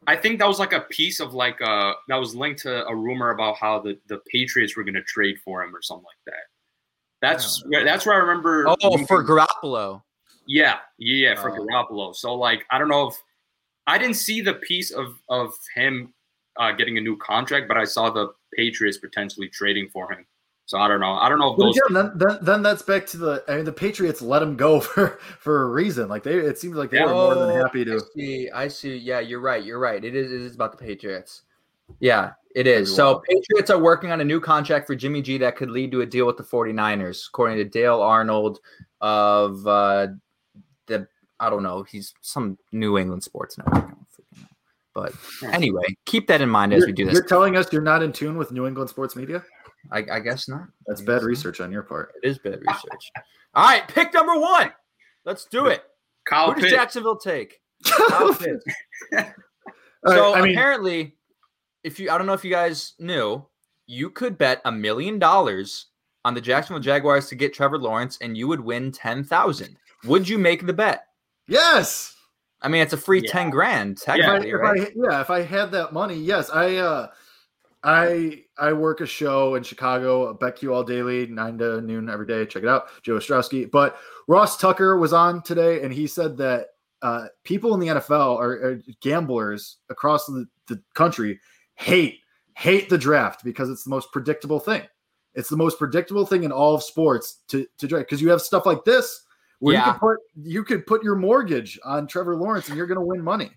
I think that was like a piece of like uh that was linked to a rumor about how the, the Patriots were gonna trade for him or something like that. That's where that's where I remember oh for Garoppolo. Yeah, yeah, yeah, for Oh. Garoppolo. So like, I don't know if I didn't see the piece of of him uh, getting a new contract, but I saw the Patriots potentially trading for him. So I don't know. I don't know if But those. again, then, then, then that's back to the. I mean, the Patriots let him go for for a reason. Like they, it seems like they were more than Oh, happy I to. see. I see. Yeah, you're right. You're right. It is. It is about the Patriots. Yeah. It is. Every So. Patriots are working on a new contract for Jimmy G that could lead to a deal with the 49ers, according to Dale Arnold of uh the I don't know, he's some New England sports network. I don't freaking know. But anyway, keep that in mind as You're, we do this. you're telling us you're not in tune with New England sports media? I, I guess not. That's I bad not. research on your part. It is bad research. All right, pick number one. Let's do it. Kyle Who does Jacksonville take? Kyle Pitts. All right, so I mean, apparently, if you, I don't know if you guys knew, you could bet a million dollars on the Jacksonville Jaguars to get Trevor Lawrence, and you would win ten thousand. Would you make the bet? yes. I mean, it's a free Yeah. ten grand If I, technically, if? I, yeah, if I had that money, yes. I uh I I work a show in Chicago, BetQL Daily, nine to noon every day. Check it out, Joe Ostrowski. But Ross Tucker was on today, and he said that uh, people in the NFL are, or gamblers across the, the country hate hate the draft because it's the most predictable thing. It's the most predictable thing in all of sports to to draft because you have stuff like this where you Yeah. can put you could put your mortgage on Trevor Lawrence and you're going to win money.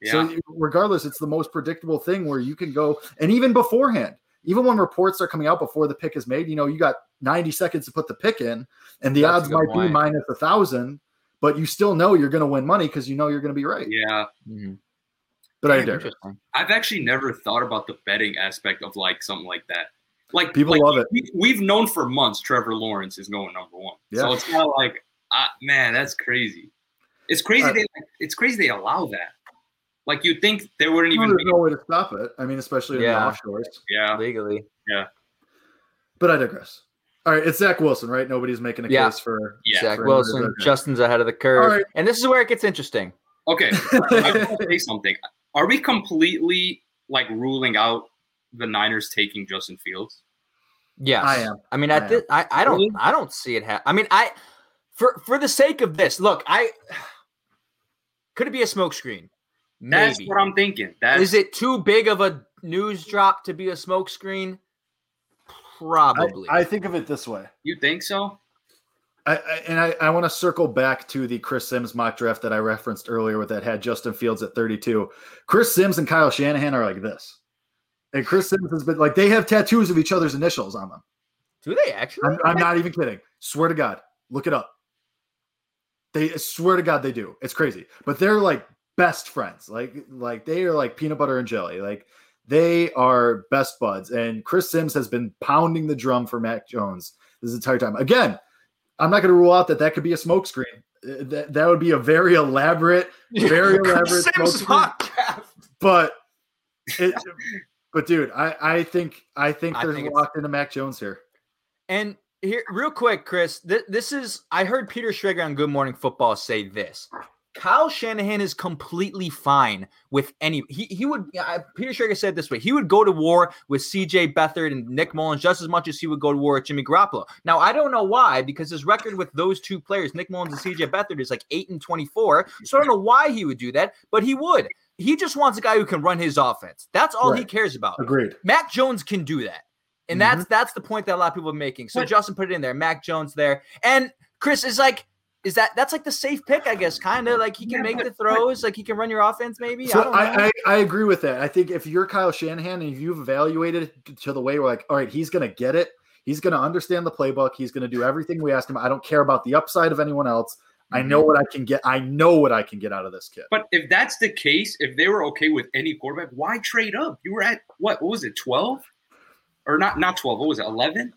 Yeah. So regardless, it's the most predictable thing where you can go and even beforehand, even when reports are coming out before the pick is made, you know, you got 90 seconds to put the pick in, and the That's odds good might be minus a thousand, but you still know you're going to win money because you know you're going to be right. yeah. Mhm. But I Yeah, dare. Interesting. I've actually never thought about the betting aspect of like something like that. Like People like, love it. We, we've known for months Trevor Lawrence is going number one. Yeah. So it's kind of like, uh, man, that's crazy. It's crazy. Uh, they it's crazy they allow that. Like you'd think there wouldn't even there's be. no way to stop it. I mean, especially in Yeah. the offshores. Yeah. Legally, Yeah. But I digress. All right, it's Zach Wilson, right? Nobody's making a Yeah. case for Yeah. Zach for Wilson, another- Justin's ahead of the curve, All right. and this is where it gets interesting. Okay. I want to say something. Are we completely like ruling out the Niners taking Justin Fields? Yes, I am. I mean, I at am. this, I, I don't, Really? I don't see it. Ha- I mean, I, for for the sake of this, look, I could it be a smokescreen? That's Maybe. what I'm thinking. That's Is it too big of a news drop to be a smokescreen? I, Probably. I think of it this way. you think so? I, I, and I, I want to circle back to the Chris Sims mock draft that I referenced earlier with that had Justin Fields at 32. Chris Sims and Kyle Shanahan are like this. And Chris Sims has been like they have tattoos of each other's initials on them. Do they actually? I'm, I'm not even kidding. Swear to God. Look it up. They swear to God they do. It's crazy. But they're like best friends. Like like they are like peanut butter and jelly. Like they are best buds. And Chris Sims has been pounding the drum for Mac Jones this entire time. Again, I'm not going to rule out that that could be a smokescreen. Uh, That, that would be a very elaborate, very elaborate Sims smokescreen. But it, but dude, I I think I think I there's think it's- locked into Mac Jones here. And here, real quick, Chris, th- this is I heard Peter Schrager on Good Morning Football say this. Kyle Shanahan is completely fine with any. He he would. Uh, Peter Schrager said this way: he would go to war with C.J. Beathard and Nick Mullens just as much as he would go to war with Jimmy Garoppolo. Now I don't know why, because his record with those two players, Nick Mullens and C.J. Beathard, is like eight and twenty-four. So I don't know why he would do that, but he would. He just wants a guy who can run his offense. That's all he cares about. Agreed. Mac Jones can do that. And that's that's the point that a lot of people are making. So But- Justin put it in there. Mac Jones there. And Chris is like, is that that's like the safe pick, I guess, kind of like he can Yeah, make but- the throws, like he can run your offense, maybe. I So don't know. I, I, I agree with that. I think if you're Kyle Shanahan and you've evaluated it to the way we're like, all right, he's going to get it. He's going to understand the playbook. He's going to do everything we ask him. I don't care about the upside of anyone else. I know Mm-hmm. what I can get. I know what I can get out of this kid. But if that's the case, if they were okay with any quarterback, why trade up? You were at what? What was it? Twelve, or not? Not twelve. What was it? Eleven?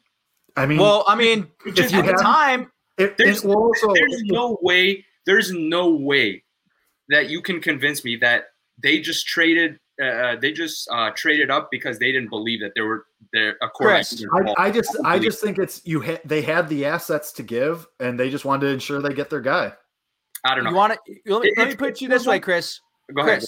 I mean, well, I mean, if you at the have, time, it, There's, it also, there's no way. There's no way that you can convince me that they just traded. Uh, they just uh, traded up because they didn't believe that there were there a quarterback. Chris. I, I just, I believe- just think it's you. Ha- they had the assets to give, and they just wanted to ensure they get their guy. I don't know. you want to let me, It- let me it- put you this way, Chris. Go ahead.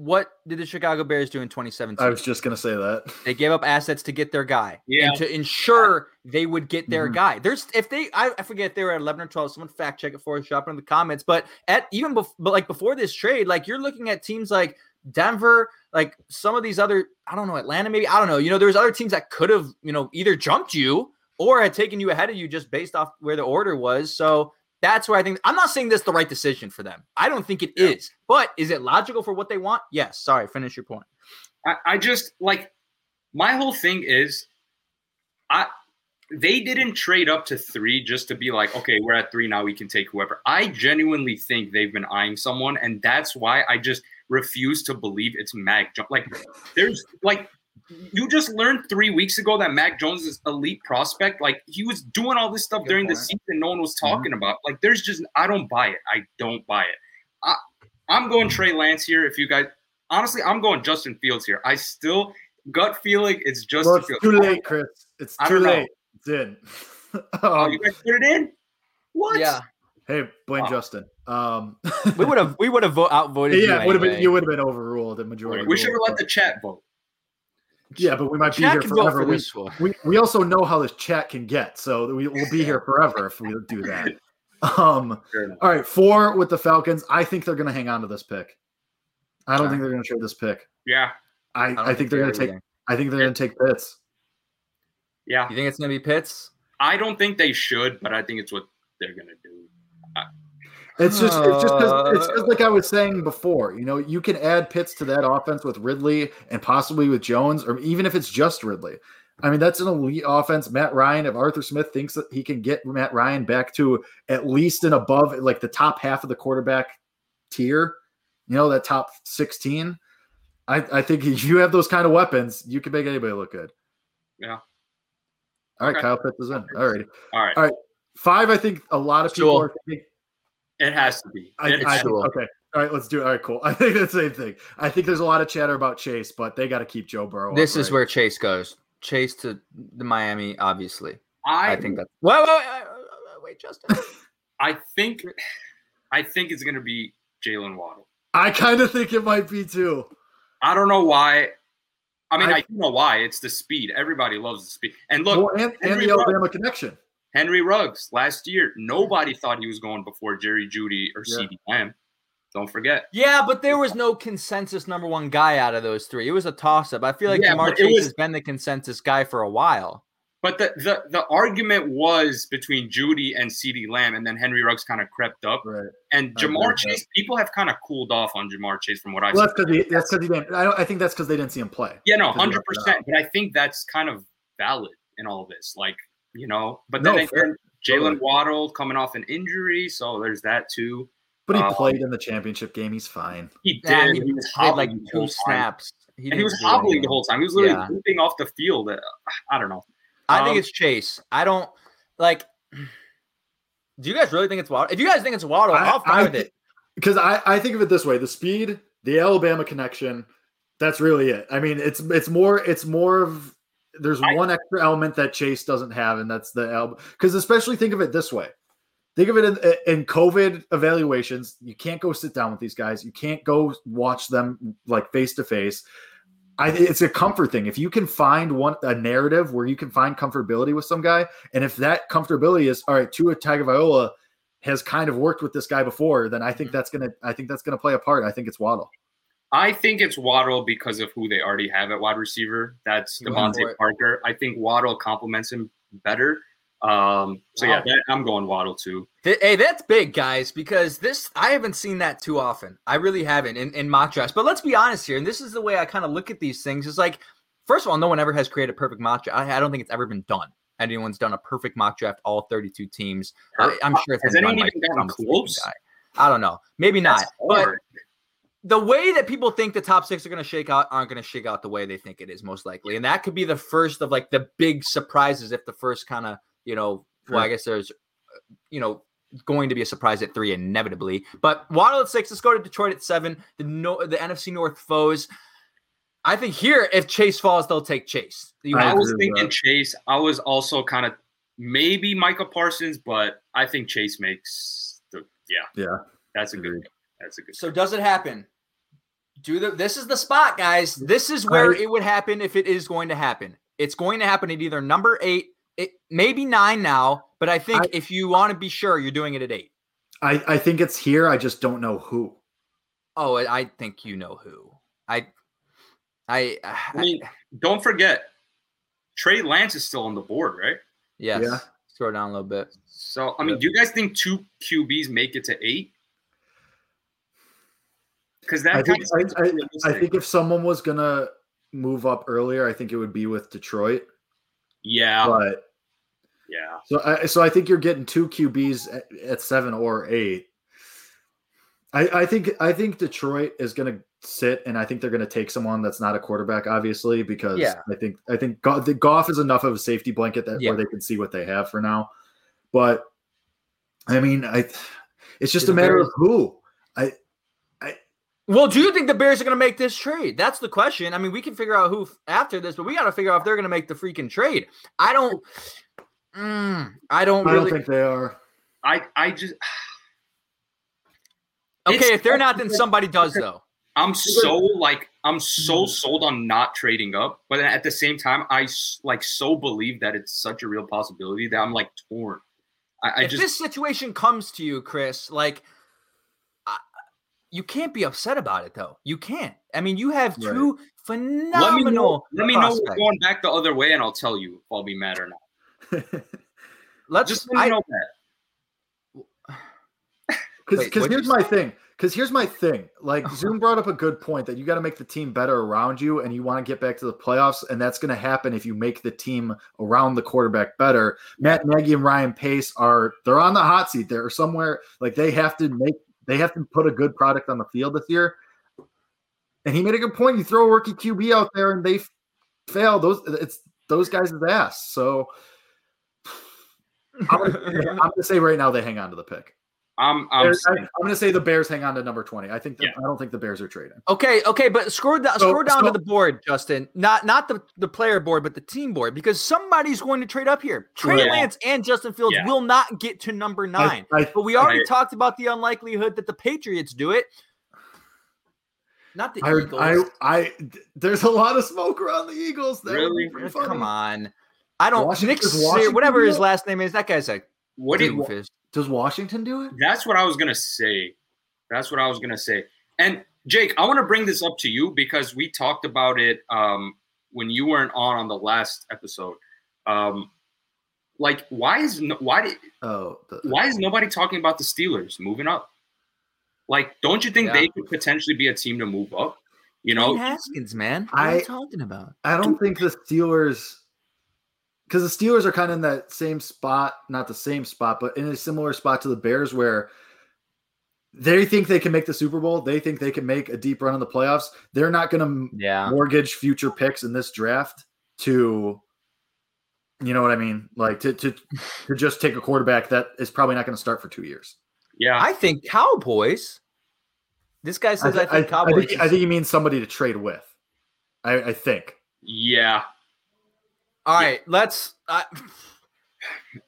Chris, what did the Chicago Bears do in 2017? I was just going to say that. They gave up assets to get their guy, Yeah. and to ensure they would get their Mhm. guy. There's if they, I, I forget if they were at 11 or 12. Someone fact check it for us, drop it in the comments. But at even before, but like before this trade, like you're looking at teams like Denver, like some of these other, I don't know, Atlanta, maybe I don't know. You know, there's other teams that could have, you know, either jumped you or had taken you ahead of you just based off where the order was. So. That's where I think I'm not saying this is the right decision for them. I don't think it is, But is it logical for what they want? Yes. Sorry, finish your point. I, I just like my whole thing is I they didn't trade up to three just to be like, okay, we're at three now, we can take whoever. I genuinely think they've been eyeing someone, and that's why I just refuse to believe it's Mac Jones. Like, there's like you just learned three weeks ago that Mac Jones is elite prospect. Like he was doing all this stuff Good during the season, no one was talking about. Like, there's just I don't buy it. I don't buy it. I, I'm going Trey Lance here. If you guys honestly, I'm going Justin Fields here. I still gut feeling it's Justin Well, it's Fields. too late, Chris. It's too late. It's in. Oh, um, you guys put it in? What? Yeah, hey, blame Wow. Justin. Um, we would have we would have vo- outvoted. yeah, you would have been you would have been overruled the majority. We should have let the chat vote. But- yeah, but we might be here forever. for We, this one. we we also know how this chat can get, so we, we'll be here forever if we do that. Um, all right, four with the Falcons. I think they're going to hang on to this pick. I don't Okay. think they're going to trade this pick. Yeah, I, don't I, think they're going to take. either. I think they're going to take Pitts. yeah. You think it's gonna be Pitts? I don't think they should, but I think it's what they're gonna do. It's just it's just 'cause- it's just like I was saying before. You know, you can add Pitts to that offense with Ridley and possibly with Jones, or even if it's just Ridley. I mean, that's an elite offense. Matt Ryan, if Arthur Smith thinks that he can get Matt Ryan back to at least an above like the top half of the quarterback tier, you know, that top 16. I, I think if you have those kind of weapons, you can make anybody look good. Yeah. All right, Okay. Kyle Pitts is in. All right. All right, All right. Five, I think a lot of people Sure. are thinking it has to be. I, I Sure. okay. All right, let's do it. All right, cool. I think that's the same thing. I think there's a lot of chatter about Chase, but they got to keep Joe Burrow. This is upright. where Chase goes. Chase to the Miami, obviously. I, I think that's. Wait, wait, wait, wait, wait, wait Justin. I think I think it's gonna be Jaylen Waddle. I kind of think it might be too. I don't know why. I mean, I- I, do know why. It's the speed. Everybody loves the speed. And look, well, and, and the Ruggs. Alabama connection. Henry Ruggs last year, nobody thought he was going before Jerry Jeudy or Yeah. CeeDee Lamb. Don't forget. Yeah, but there was no consensus number one guy out of those three. It was a toss up. I feel like Yeah, Ja'Marr Chase was- has been the consensus guy for a while. But the, the the argument was between Jeudy and CeeDee Lamb, and then Henry Ruggs kind of crept up. Right. And Ja'Marr with that. Chase, people have kind of cooled off on Ja'Marr Chase from what I've Well, seen. that's because he, he didn't. I, don't, I think that's because they didn't see him play. Yeah, no, hundred percent. But I think that's kind of valid in all this. Like, you know, but then No, again. Jaylen Totally. Waddle coming off an injury, so there's that too. But he Um, played in the championship game. He's fine. He did. Yeah, he, he was played like hobbling the two whole time. snaps. And he was hobbling anything. the whole time. He was literally Yeah. leaping off the field. Uh, I don't know. I think Um, it's Chase. I don't like. Do you guys really think it's Waddle? If you guys think it's Waddle, I- I'll I with it. Because I, I think of it this way: the speed, the Alabama connection. That's really it. I mean, it's it's more it's more of there's I- one extra element that Chase doesn't have, and that's the Al. Because especially think of it this way: think of it in, in COVID evaluations. You can't go sit down with these guys. You can't go watch them like face to face. I it's a comfort thing. If you can find one a narrative where you can find comfortability with some guy, and if that comfortability is all right, Tua Tagovailoa has kind of worked with this guy before, then I think mm-hmm. that's gonna I think that's gonna play a part. I think it's Waddle. I think it's Waddle because of who they already have at wide receiver. That's DeVante. Parker. I think Waddle complements him better. Um, so yeah, that, I'm going Waddle too. Hey, that's big, guys, because this I haven't seen that too often. I really haven't in, in mock drafts. But let's be honest here, and this is the way I kind of look at these things. Is like, first of all, no one ever has created a perfect mock draft. I, I don't think it's ever been done. Anyone's done a perfect mock draft, all 32 teams. I, am sure it's Has anyone even gotten close? guy. I don't know. Maybe not. But. The way that people think the top six are going to shake out aren't going to shake out the way they think it is most likely and that could be the first of like the big surprises if the first kind of you know well i guess there's uh, you know going to be a surprise at three inevitably but waddle at six let's go to detroit at seven the no the nfc north foes i think here if chase falls they'll take chase you I I was thinking that. Chase. I was also kind of maybe Micah Parsons, but I think Chase makes the yeah. Yeah. That's a good. Agreed. That's a good. So does it happen? Do the this is the spot, guys. This is where I- it would happen if it is going to happen. It's going to happen at either number eight, it maybe nine now, but I think I- if you want to be sure, you're doing it at eight. I, I think it's here. I just don't know who. Oh, I I think you know who. I I, I mean, don't forget, Trey Lance is still on the board, right? yes. Yeah. Scroll down a little bit. So I mean, do you guys think two QBs make it to eight? Because that I think I, I, I think if someone was gonna move up earlier, I think it would be with Detroit. Yeah, But yeah. so I so I think you're getting two QBs at, at seven or eight. I, I think I think Detroit is going to sit, and I think they're going to take someone that's not a quarterback, obviously, because Yeah. I think I think Go- the Goff is enough of a safety blanket that Yeah. where they can see what they have for now. But I mean, I it's just Do a matter Bears- of who. Well, do you think the Bears are going to make this trade? That's the question. I mean, we can figure out who f- after this, but we got to figure out if they're going to make the freaking trade. I don't. Mm, I don't I really. don't think they are. I I just okay, it's- if they're not, then somebody does though. I'm so like I'm so sold on not trading up, but at the same time, I like so believe that it's such a real possibility that I'm like torn. I, I if just this situation comes to you, Chris, like. You can't be upset about it though. You can't. I mean, you have Right. two let me know. Let me know we're going back the other way, and I'll tell you if I'll be mad or not. Let's Just let me I, know that. Because here's my thing. Because here's my thing. Like uh-huh. Zoom brought up a good point that you got to make the team better around you, and you want to get back to the playoffs, and that's going to happen if you make the team around the quarterback better. Matt Nagy and Ryan Pace are they're on the hot seat. They're somewhere like they have to make they have to put a good product on the field this year. And he made a good point. You throw a rookie QB out there, and they fail. Those it's those guys' ass. So I'm gonna, I'm gonna say right now they hang on to the pick. I'm I'm Bears- I, am going to say the Bears hang on to number twenty. I think that, Yeah. I don't think the Bears are trading. Okay, okay, but scroll down, So- scroll down so- to the board, Justin. Not not the, the player board, but the team board, because somebody's going to trade up here. Trey Yeah. Lance and Justin Fields Yeah. will not get to number nine. I, I, but we already Right. talked about the unlikelihood that the Patriots do it. Not the I, Eagles. I, I, there's a lot of smoke around the Eagles. That Really? Come on. I don't. Washington- Nick, does Sear- Washington whatever his last name is, that guy's a what did doofus. Does Washington do it? That's what I was gonna say. That's what I was gonna say. And Jake, I want to bring this up to you because we talked about it um, when you weren't on on the last episode. Um, like, why is no, why did Oh, the, why is nobody talking about the Steelers moving up? Like, don't you think Yeah. they could potentially be a team to move up? You know, Dwayne Haskins, man. What are I- you talking about? I don't think the Steelers, because the Steelers are kind of in that same spot, not the same spot, but in a similar spot to the Bears, where they think they can make the Super Bowl. They think they can make a deep run in the playoffs. They're not going to Yeah. mortgage future picks in this draft to you know what I mean? Like to to to just take a quarterback that is probably not going to start for two years. yeah, I think Cowboys. This guy says thi- I, I, think I Cowboys. think I think he means somebody to trade with. I, I think. yeah. All right, let's. I,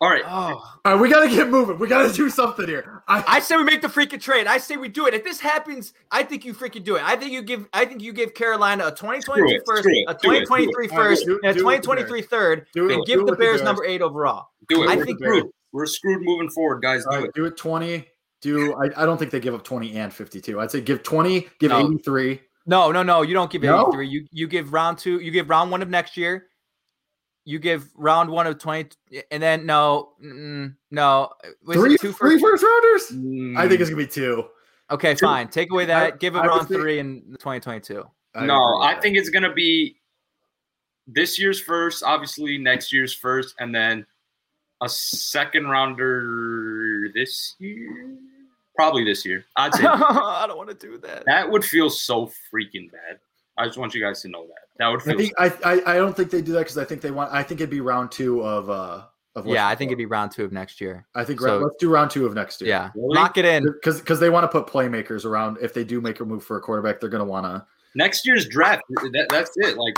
All right, oh, All right, we got to get moving. We got to do something here. I, I say we make the freaking trade. I say we do it. If this happens, I think you freaking do it. I think you give. I think you give Carolina a 2022 it, first, it, a do it, do it. 2023 first, do- and a do it with the 2023 third, do and do give the with the Bears Bears. number eight overall. do it. I We're think- screwed. We're screwed moving forward, guys. Do right, it. do it twenty. Do I, I don't think they give up twenty and fifty two. I'd say give twenty, give No. eighty three. No, no, no. You don't give No? 83. You you give round two. You give round one of next year. You give round one of 20, and then no, mm, no. Was Three, it two three first? first rounders. Mm, I think it's gonna be two. Okay, two. fine. Take away that. give it I round say- three in 2022. I no, I think it's gonna be this year's first, obviously next year's first, and then a second rounder this year. Probably this year. I'd say I don't want to do that. that would feel so freaking bad. I just want you guys to know that. That would I think I, I I don't think they do that because I think they want. I think it'd be round two of uh of Yeah, I think it'd be round two of next year. I think so- round, let's do round two of next year. Yeah, Really? lock it in. because because they want to put playmakers around. If they do make a move for a quarterback, they're going to want to. next year's draft. That, that's it. Like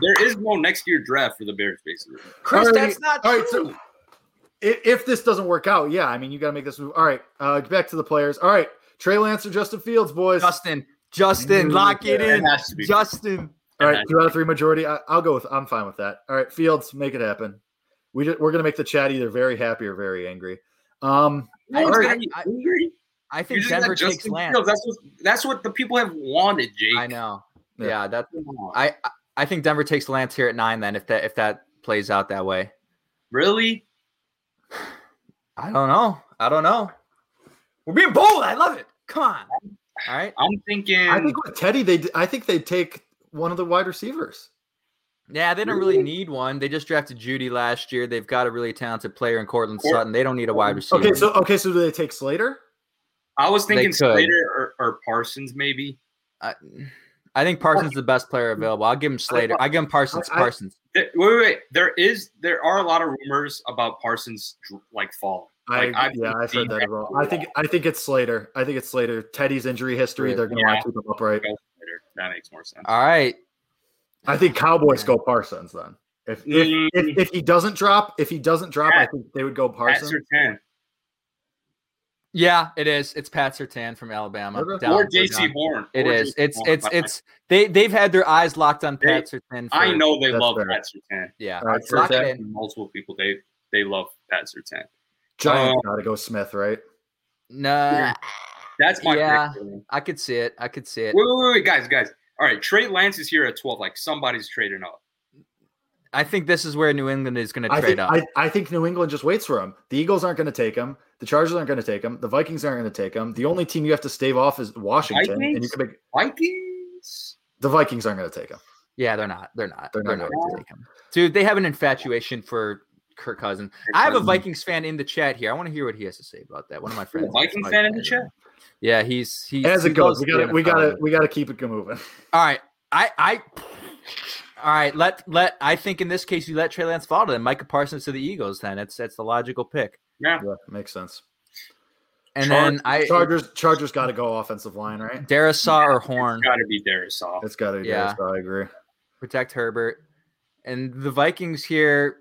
there is no next year draft for the Bears, basically. Chris, Alrighty. that's not All true. right, so if, if this doesn't work out, yeah, I mean you got to make this move. All right, uh, back to the players. All right, Trey Lance or Justin Fields, boys. Justin, Justin, lock it It in. has to be. Justin. All right, two out of three majority. I, I'll go with. I'm fine with that. All right, Fields, make it happen. We just, we're going to make the chat either very happy or very angry. Um, I- No one's I- gonna be I- angry. I think Denver takes Justin Lance. Fields. That's what that's what the people have wanted, Jake. I know. Yeah. Yeah, that Come on. I I- I think Denver takes Lance here at nine. Then if that if that plays out that way, really? I don't know. I don't know. We're being bold. I love it. Come on. All right. I'm thinking. I think with Teddy, they. I think they take one of the wide receivers. Yeah, they don't really need one. They just drafted Jeudy last year. They've got a really talented player in Courtland Sutton. They don't need a wide receiver. Okay, so okay, so do they take Slater? I was thinking. Slater or, or Parsons maybe. I, I think Parsons is the best player available. I'll give him Slater. I give him Parsons. I- I- Parsons. There- Wait, wait, wait. There is there are a lot of rumors about Parsons like falling. I Like, I've yeah, I've heard that that as well. I think I think it's Slater. I think it's Slater. Teddy's injury history, they're gonna Yeah. want to keep him upright. That makes more sense. All right. I think Cowboys go Parsons then. If if, Mm. if, if he doesn't drop, if he doesn't drop, I think they would go Pat Parsons. Yeah, it is. It's Pat Surtain from Alabama. Okay. Down- or Jaycee. Horn. It or is. It's Horn, it's but it's they they've had their eyes locked on They- Pat Surtain. For, I know they love fair. Pat Surtain. Yeah, All right, lock Surtain. it. Multiple people they they love Pat Surtain. Giants Uh, gotta go Smith, right? Nah, That's my Yeah. pick. I could see it. I could see it. wait, wait, wait, guys, guys. All right, Trey Lance is here at twelve. Like somebody's trading up. I think this is where New England is going to trade think up. I, I think New England just waits for him. The Eagles aren't going to take him. The Chargers aren't going to take him. The Vikings aren't going to take him. The only team you have to stave off is Washington, and you Vikings? can make Vikings. the Vikings aren't going to take him. yeah, they're not. They're not. They're They're, not not going going to take him. Dude, they have an infatuation for Kirk Cousins. I have a Vikings fan in the chat here. I want to hear what he has to say about that. One of my friends. is Vikings fan in the chat. Yeah, he's he. As he it goes, we got to we got NFL. to we got to keep it moving. All right, I I. All right, let let I think in this case you let Trey Lance fall to them. Micah Parsons to the Eagles. Then it's that's the logical pick. Yeah. Yeah, makes sense. And Chargers- then I Chargers Chargers got to go offensive line, right? Darrisaw or Horn Got to be Darrisaw. It's got to be Yeah. yeah. I agree. protect Herbert, and the Vikings here.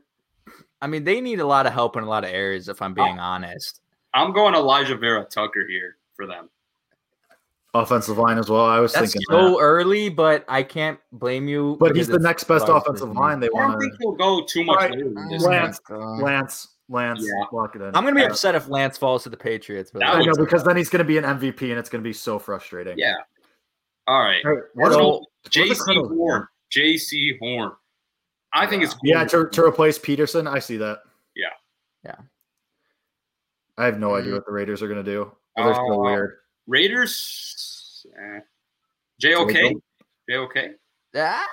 I mean, they need a lot of help in a lot of areas. If I'm uh, being honest. I'm going Alijah Vera-Tucker here for them. Offensive line as well. I was That's thinking so that. early, but I can't blame you. But he's the next best offensive business. line they want. I don't think to. he'll go too much Right. later. Lance, Lance, Lance, Yeah. lock it in. I'm gonna be upset if Lance falls to the Patriots. But I know because then he's going to be an MVP and it's going to be so frustrating. Yeah. All right. Hey, what So, Jaycee the Cardinals doing? Horn. Jaycee Horn. I think it's cool. yeah, to, to replace Peterson, I see that. Yeah. Yeah. I have no idea Mm. what the Raiders are going to do. They're so Uh, weird. Raiders. Eh. JOK. JOK. Ah,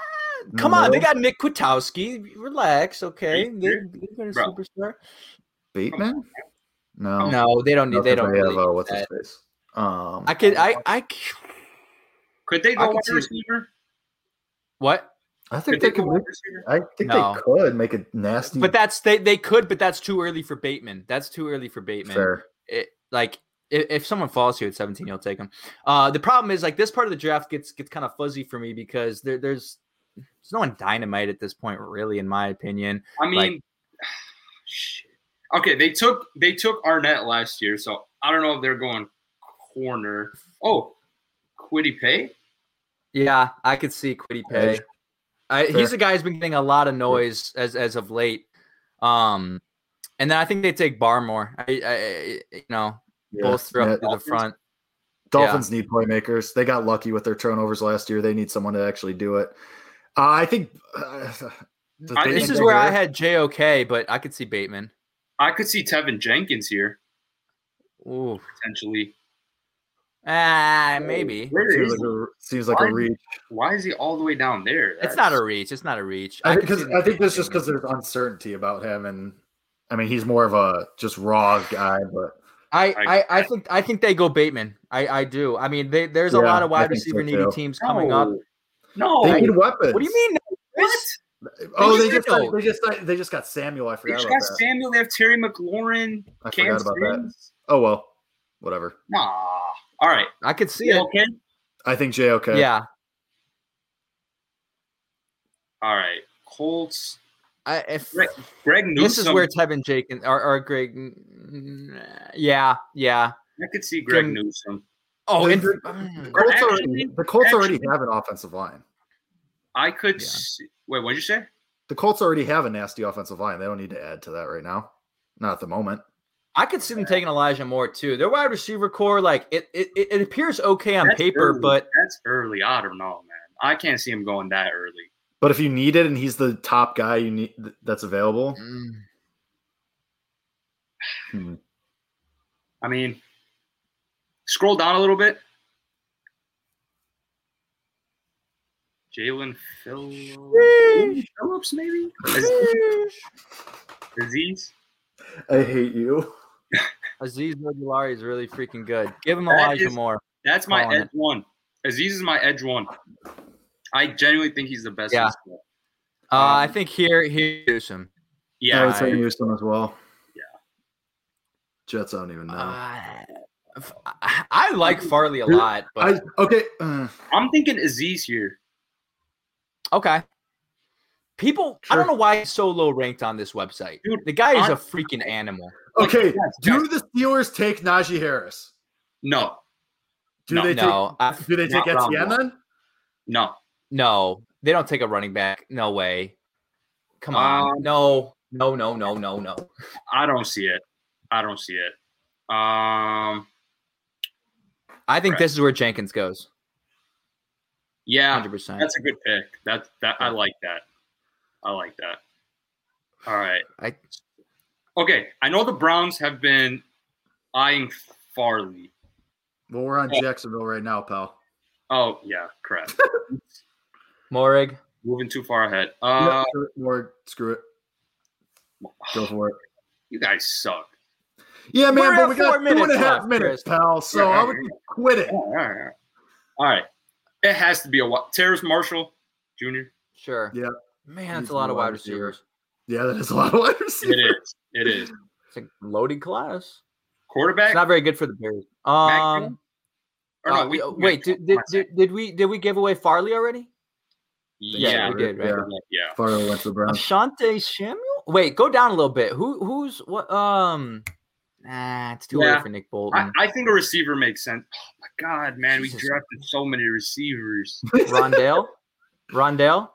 come on, they got Nick Kwiatkoski. Relax, okay. They, Bateman? they got a Bro. superstar. Bateman? No. No, they don't need. They don't. They have, Really uh, need what's his face? Um, I could. I. I. Could they go wide receiver? What? I Could think they they could. Make, receiver? I think No. they could make it nasty. But that's they. They could, but that's too early for Bateman. That's too early for Bateman. fair. it, like if, if someone falls to you at 17, you'll take them. Uh, the problem is like this part of the draft gets gets kind of fuzzy for me because there, there's there's no one dynamite at this point, really, in my opinion. I mean, shit. Okay, they took they took Arnett last year, so I don't know if they're going corner. Oh, Kwity Paye. Yeah, I could see Kwity Paye. Edge. I, Fair. he's a guy who's been getting a lot of noise as as of late. Um, and then I think they take Barmore. I, I, I you know, Yeah. both throw Yeah, up to the Dolphins. front. Dolphins need playmakers. They got lucky with their turnovers last year. They need someone to actually do it. Uh, I think. Uh, I- This is where I had JOK, but I could see Bateman. I could see Teven Jenkins here Ooh, potentially. Ah, maybe. Where Seems is like a, seems like a Why- reach. Why is he all the way down there? It's not a reach. It's not a reach. I could think, see 'cause- them I think that's just because there's uncertainty about him, and I mean he's more of a just raw guy. But I, I- I, I think I think they go Bateman. I, I do. I mean, they, there's a lot of wide think so receiver needy too. teams coming up. No. they need weapons. What do you mean? What? Oh, They they just just did, though. they just they just got Samuel. I They forgot just about got that. Samuel. They have Terry McLaurin. I Cam forgot about that. Oh well, whatever. Nah. All right. I could see Yeah, it. I think JOK. Yeah. All right. Colts. I, if Greg, Greg Newsome. this is where Teven Jenkins or, or Greg, yeah, yeah. I could see Greg Jim- Newsome. Oh, The- and, the- The Colts, already, the Colts already have an offensive line. I could Yeah. see, wait. What did you say? The Colts already have a nasty offensive line. They don't need to add to that right now. Not at the moment. I could see them taking Elijah Moore too. Their wide receiver corps, like it, it, it it appears okay on That's paper, early. but that's early. I don't know, man. I can't see him going that early. But if you need it and he's the top guy you need that's available, mm, hmm, I mean, scroll down a little bit. Jaelan Phillips, Phillips maybe. Azeez? Azeez? I hate you. Azeez Ojulari is really freaking good. Give him That Elijah is- Moore. That's my Calling edge it. one. Azeez is my edge one. I genuinely think he's the best. Yeah. this league. Uh, I Um, think here here Newsome. Yeah, I Yeah. would say I- Houston as well. Yeah. Jets. I don't even know. Uh, f- I, I like Farley a lot, but I okay. uh, I'm thinking Azeez here. okay. People, I don't know why he's so low ranked on this website. Dude, the guy is I- a freaking animal. Okay. Guys, Do guys, the Steelers take Najee Harris? No. Do No. they No, I- take? Do they take Etienne one. then? No. no, they don't take a running back. No way. Come on. Um, no, no, no, no, no, no. I don't see it. I don't see it. Um. I think Right. this is where Jenkins goes. Yeah, Hundred percent. that's a good pick. That that I like that. I like that. All right. I Okay. I know the Browns have been eyeing Farley. Well, we're on Yeah. Jacksonville right now, pal. Oh yeah, correct. Morig. Moving too far ahead. Yeah, Uh, screw it, screw it. Go for it. you guys suck. Yeah, man, We're but we got four two and minutes a half left, minutes, Chris. pal. So Yeah, I would yeah, quit it. All right. All right. All right. It has to be a wi- Terrace Marshall Jr. Sure. Yeah. Man, that's Needs a lot of wide wide receivers. receivers. Yeah, that is a lot of wide receivers. is. It is. It's a loaded class. It's Quarterback. not very good for the Bears. Um, Jones? Or uh, we- wait, did, did, did, did we did we give away Farley already? Yeah, Yeah, we did, right? Yeah. yeah. Farley went to the Browns. Asante Samuel. Wait, go down a little bit. Who who's what? Um, nah, it's too Yeah. early for Nick Bolton. I, I think a receiver makes sense. Oh my god, man, Jesus. we drafted so many receivers. Rondale, Rondale.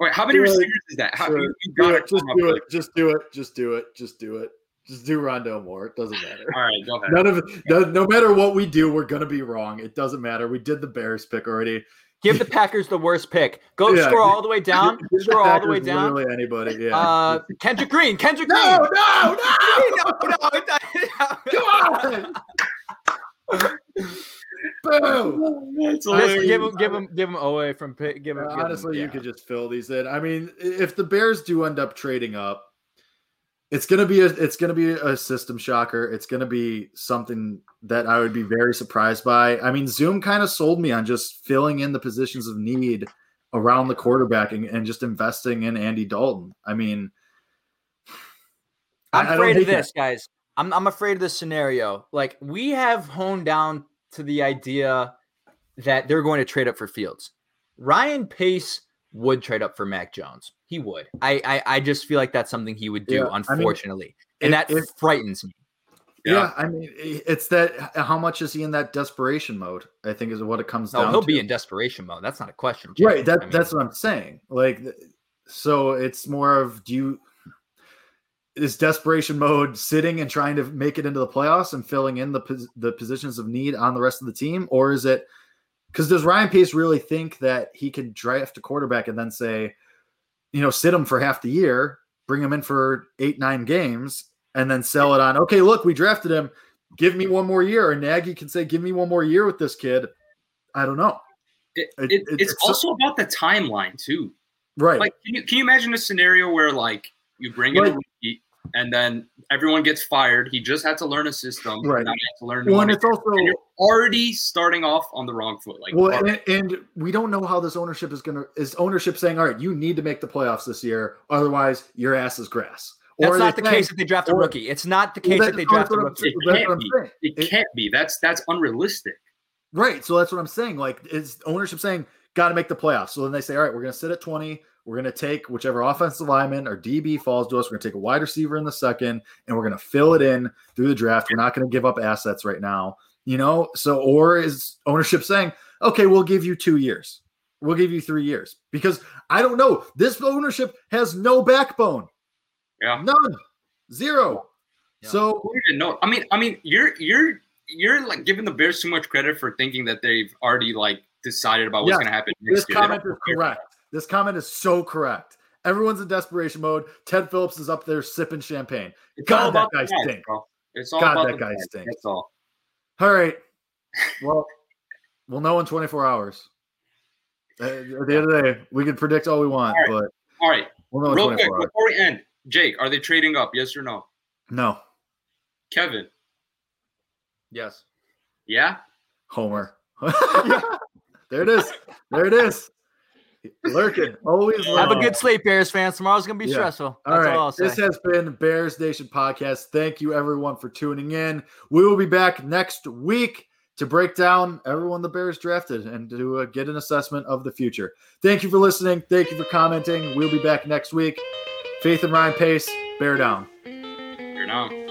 Wait, how many Yeah, receivers is that? How, Sure. you, you Do it, just do it. Just do it. Just do it. Just do it. Just do Rondale Moore. It doesn't matter. All right, go ahead. None of it. No, no matter what we do, we're gonna be wrong. It doesn't matter. We did the Bears pick already. Give the Packers the worst pick. Go Yeah. scroll all the way down. Give the Scroll all the way down. Literally anybody. Yeah. Uh, Kendrick Green. Kendrick Green. no, Green. no, no! no, no, Come on! Boom! That's Listen, give him, give him, give him away from pick. Give him. Uh, give him- honestly, you yeah. could just fill these in. I mean, if the Bears do end up trading up, it's gonna be a it's gonna be a system shocker. It's gonna be something that I would be very surprised by. I mean, Zoom kind of sold me on just filling in the positions of need around the quarterback and, and just investing in Andy Dalton. I mean, I- I'm I don't afraid of hate that. this, guys. I'm I'm afraid of this scenario. Like we have honed down to the idea that they're going to trade up for Fields. Ryan Pace would trade up for Mac Jones. He would. I I, I just feel like that's something he would do. Yeah, I mean, unfortunately, and if- that if- frightens me. yeah. Yeah. I mean, it's that how much is he in that desperation mode? I think is what it comes No, down. he'll to. be in desperation mode. That's not a question. right James. that I mean, that's what i'm saying like so it's more of do you is desperation mode sitting and trying to make it into the playoffs and filling in the pos- the positions of need on the rest of the team? Or is it because does ryan pace really think that he can draft a quarterback and then say you know sit him for half the year bring him in for eight nine games and then sell it on okay look we drafted him. Give me one more year. And nagy can say give me one more year with this kid. I don't know. It, It- it, it- it's it's so- also about the timeline too. right. Like, can you can you imagine a scenario where like you bring in Right. Rookie and then everyone gets fired? He just had to learn a system. Right. Now he to learn. well, one and it's also and you're already starting off on the wrong foot. Like, well, and, and we don't know how this ownership is going to is ownership saying, all right, you need to make the playoffs this year, otherwise your ass is grass. that's are not the saying- case if they draft a rookie. It's not the Well, case if they draft a rookie. It can't be. it It- can't be. That's that's unrealistic. Right. So that's what I'm saying. Like, is ownership saying, got to make the playoffs? So then they say, all right, we're going to sit at 20. We're going to take whichever offensive lineman or DB falls to us. We're going to take a wide receiver in the second, and we're going to fill it in through the draft. We're not going to give up assets right now. You know, so or is ownership saying, okay, we'll give you two years, we'll give you three years because I don't know. This ownership has no backbone, Yeah. none, zero. Yeah. So know? I mean, I mean, you're you're you're like giving the Bears too much credit for thinking that they've already like decided about what's Yes. going to happen this next year. They comment is correct. This comment is so correct. Everyone's in desperation mode. Ted Phillips is up there sipping champagne. It's God, all that the guy bag, stinks. bro. It's all God, about that guy bag. stinks. That's all. All right. Well, we'll know in 24 hours. Uh, at the end of the day, we can predict all we want, All but All right, we'll know in real quick hours. before we end, Jake, are they trading up? Yes or no? No, Kevin, Yes. yeah. Homer. there it is. There it is. Lurking. Always Have a good sleep, Bears fans. Tomorrow's gonna be Yeah. stressful. That's All right. all this has been Bears Nation Podcast. Thank you, everyone, for tuning in. We will be back next week to break down everyone the Bears drafted and to uh, get an assessment of the future. Thank you for listening. Thank you for commenting. We'll be back next week. Faith and Ryan Pace, bear down. You're now.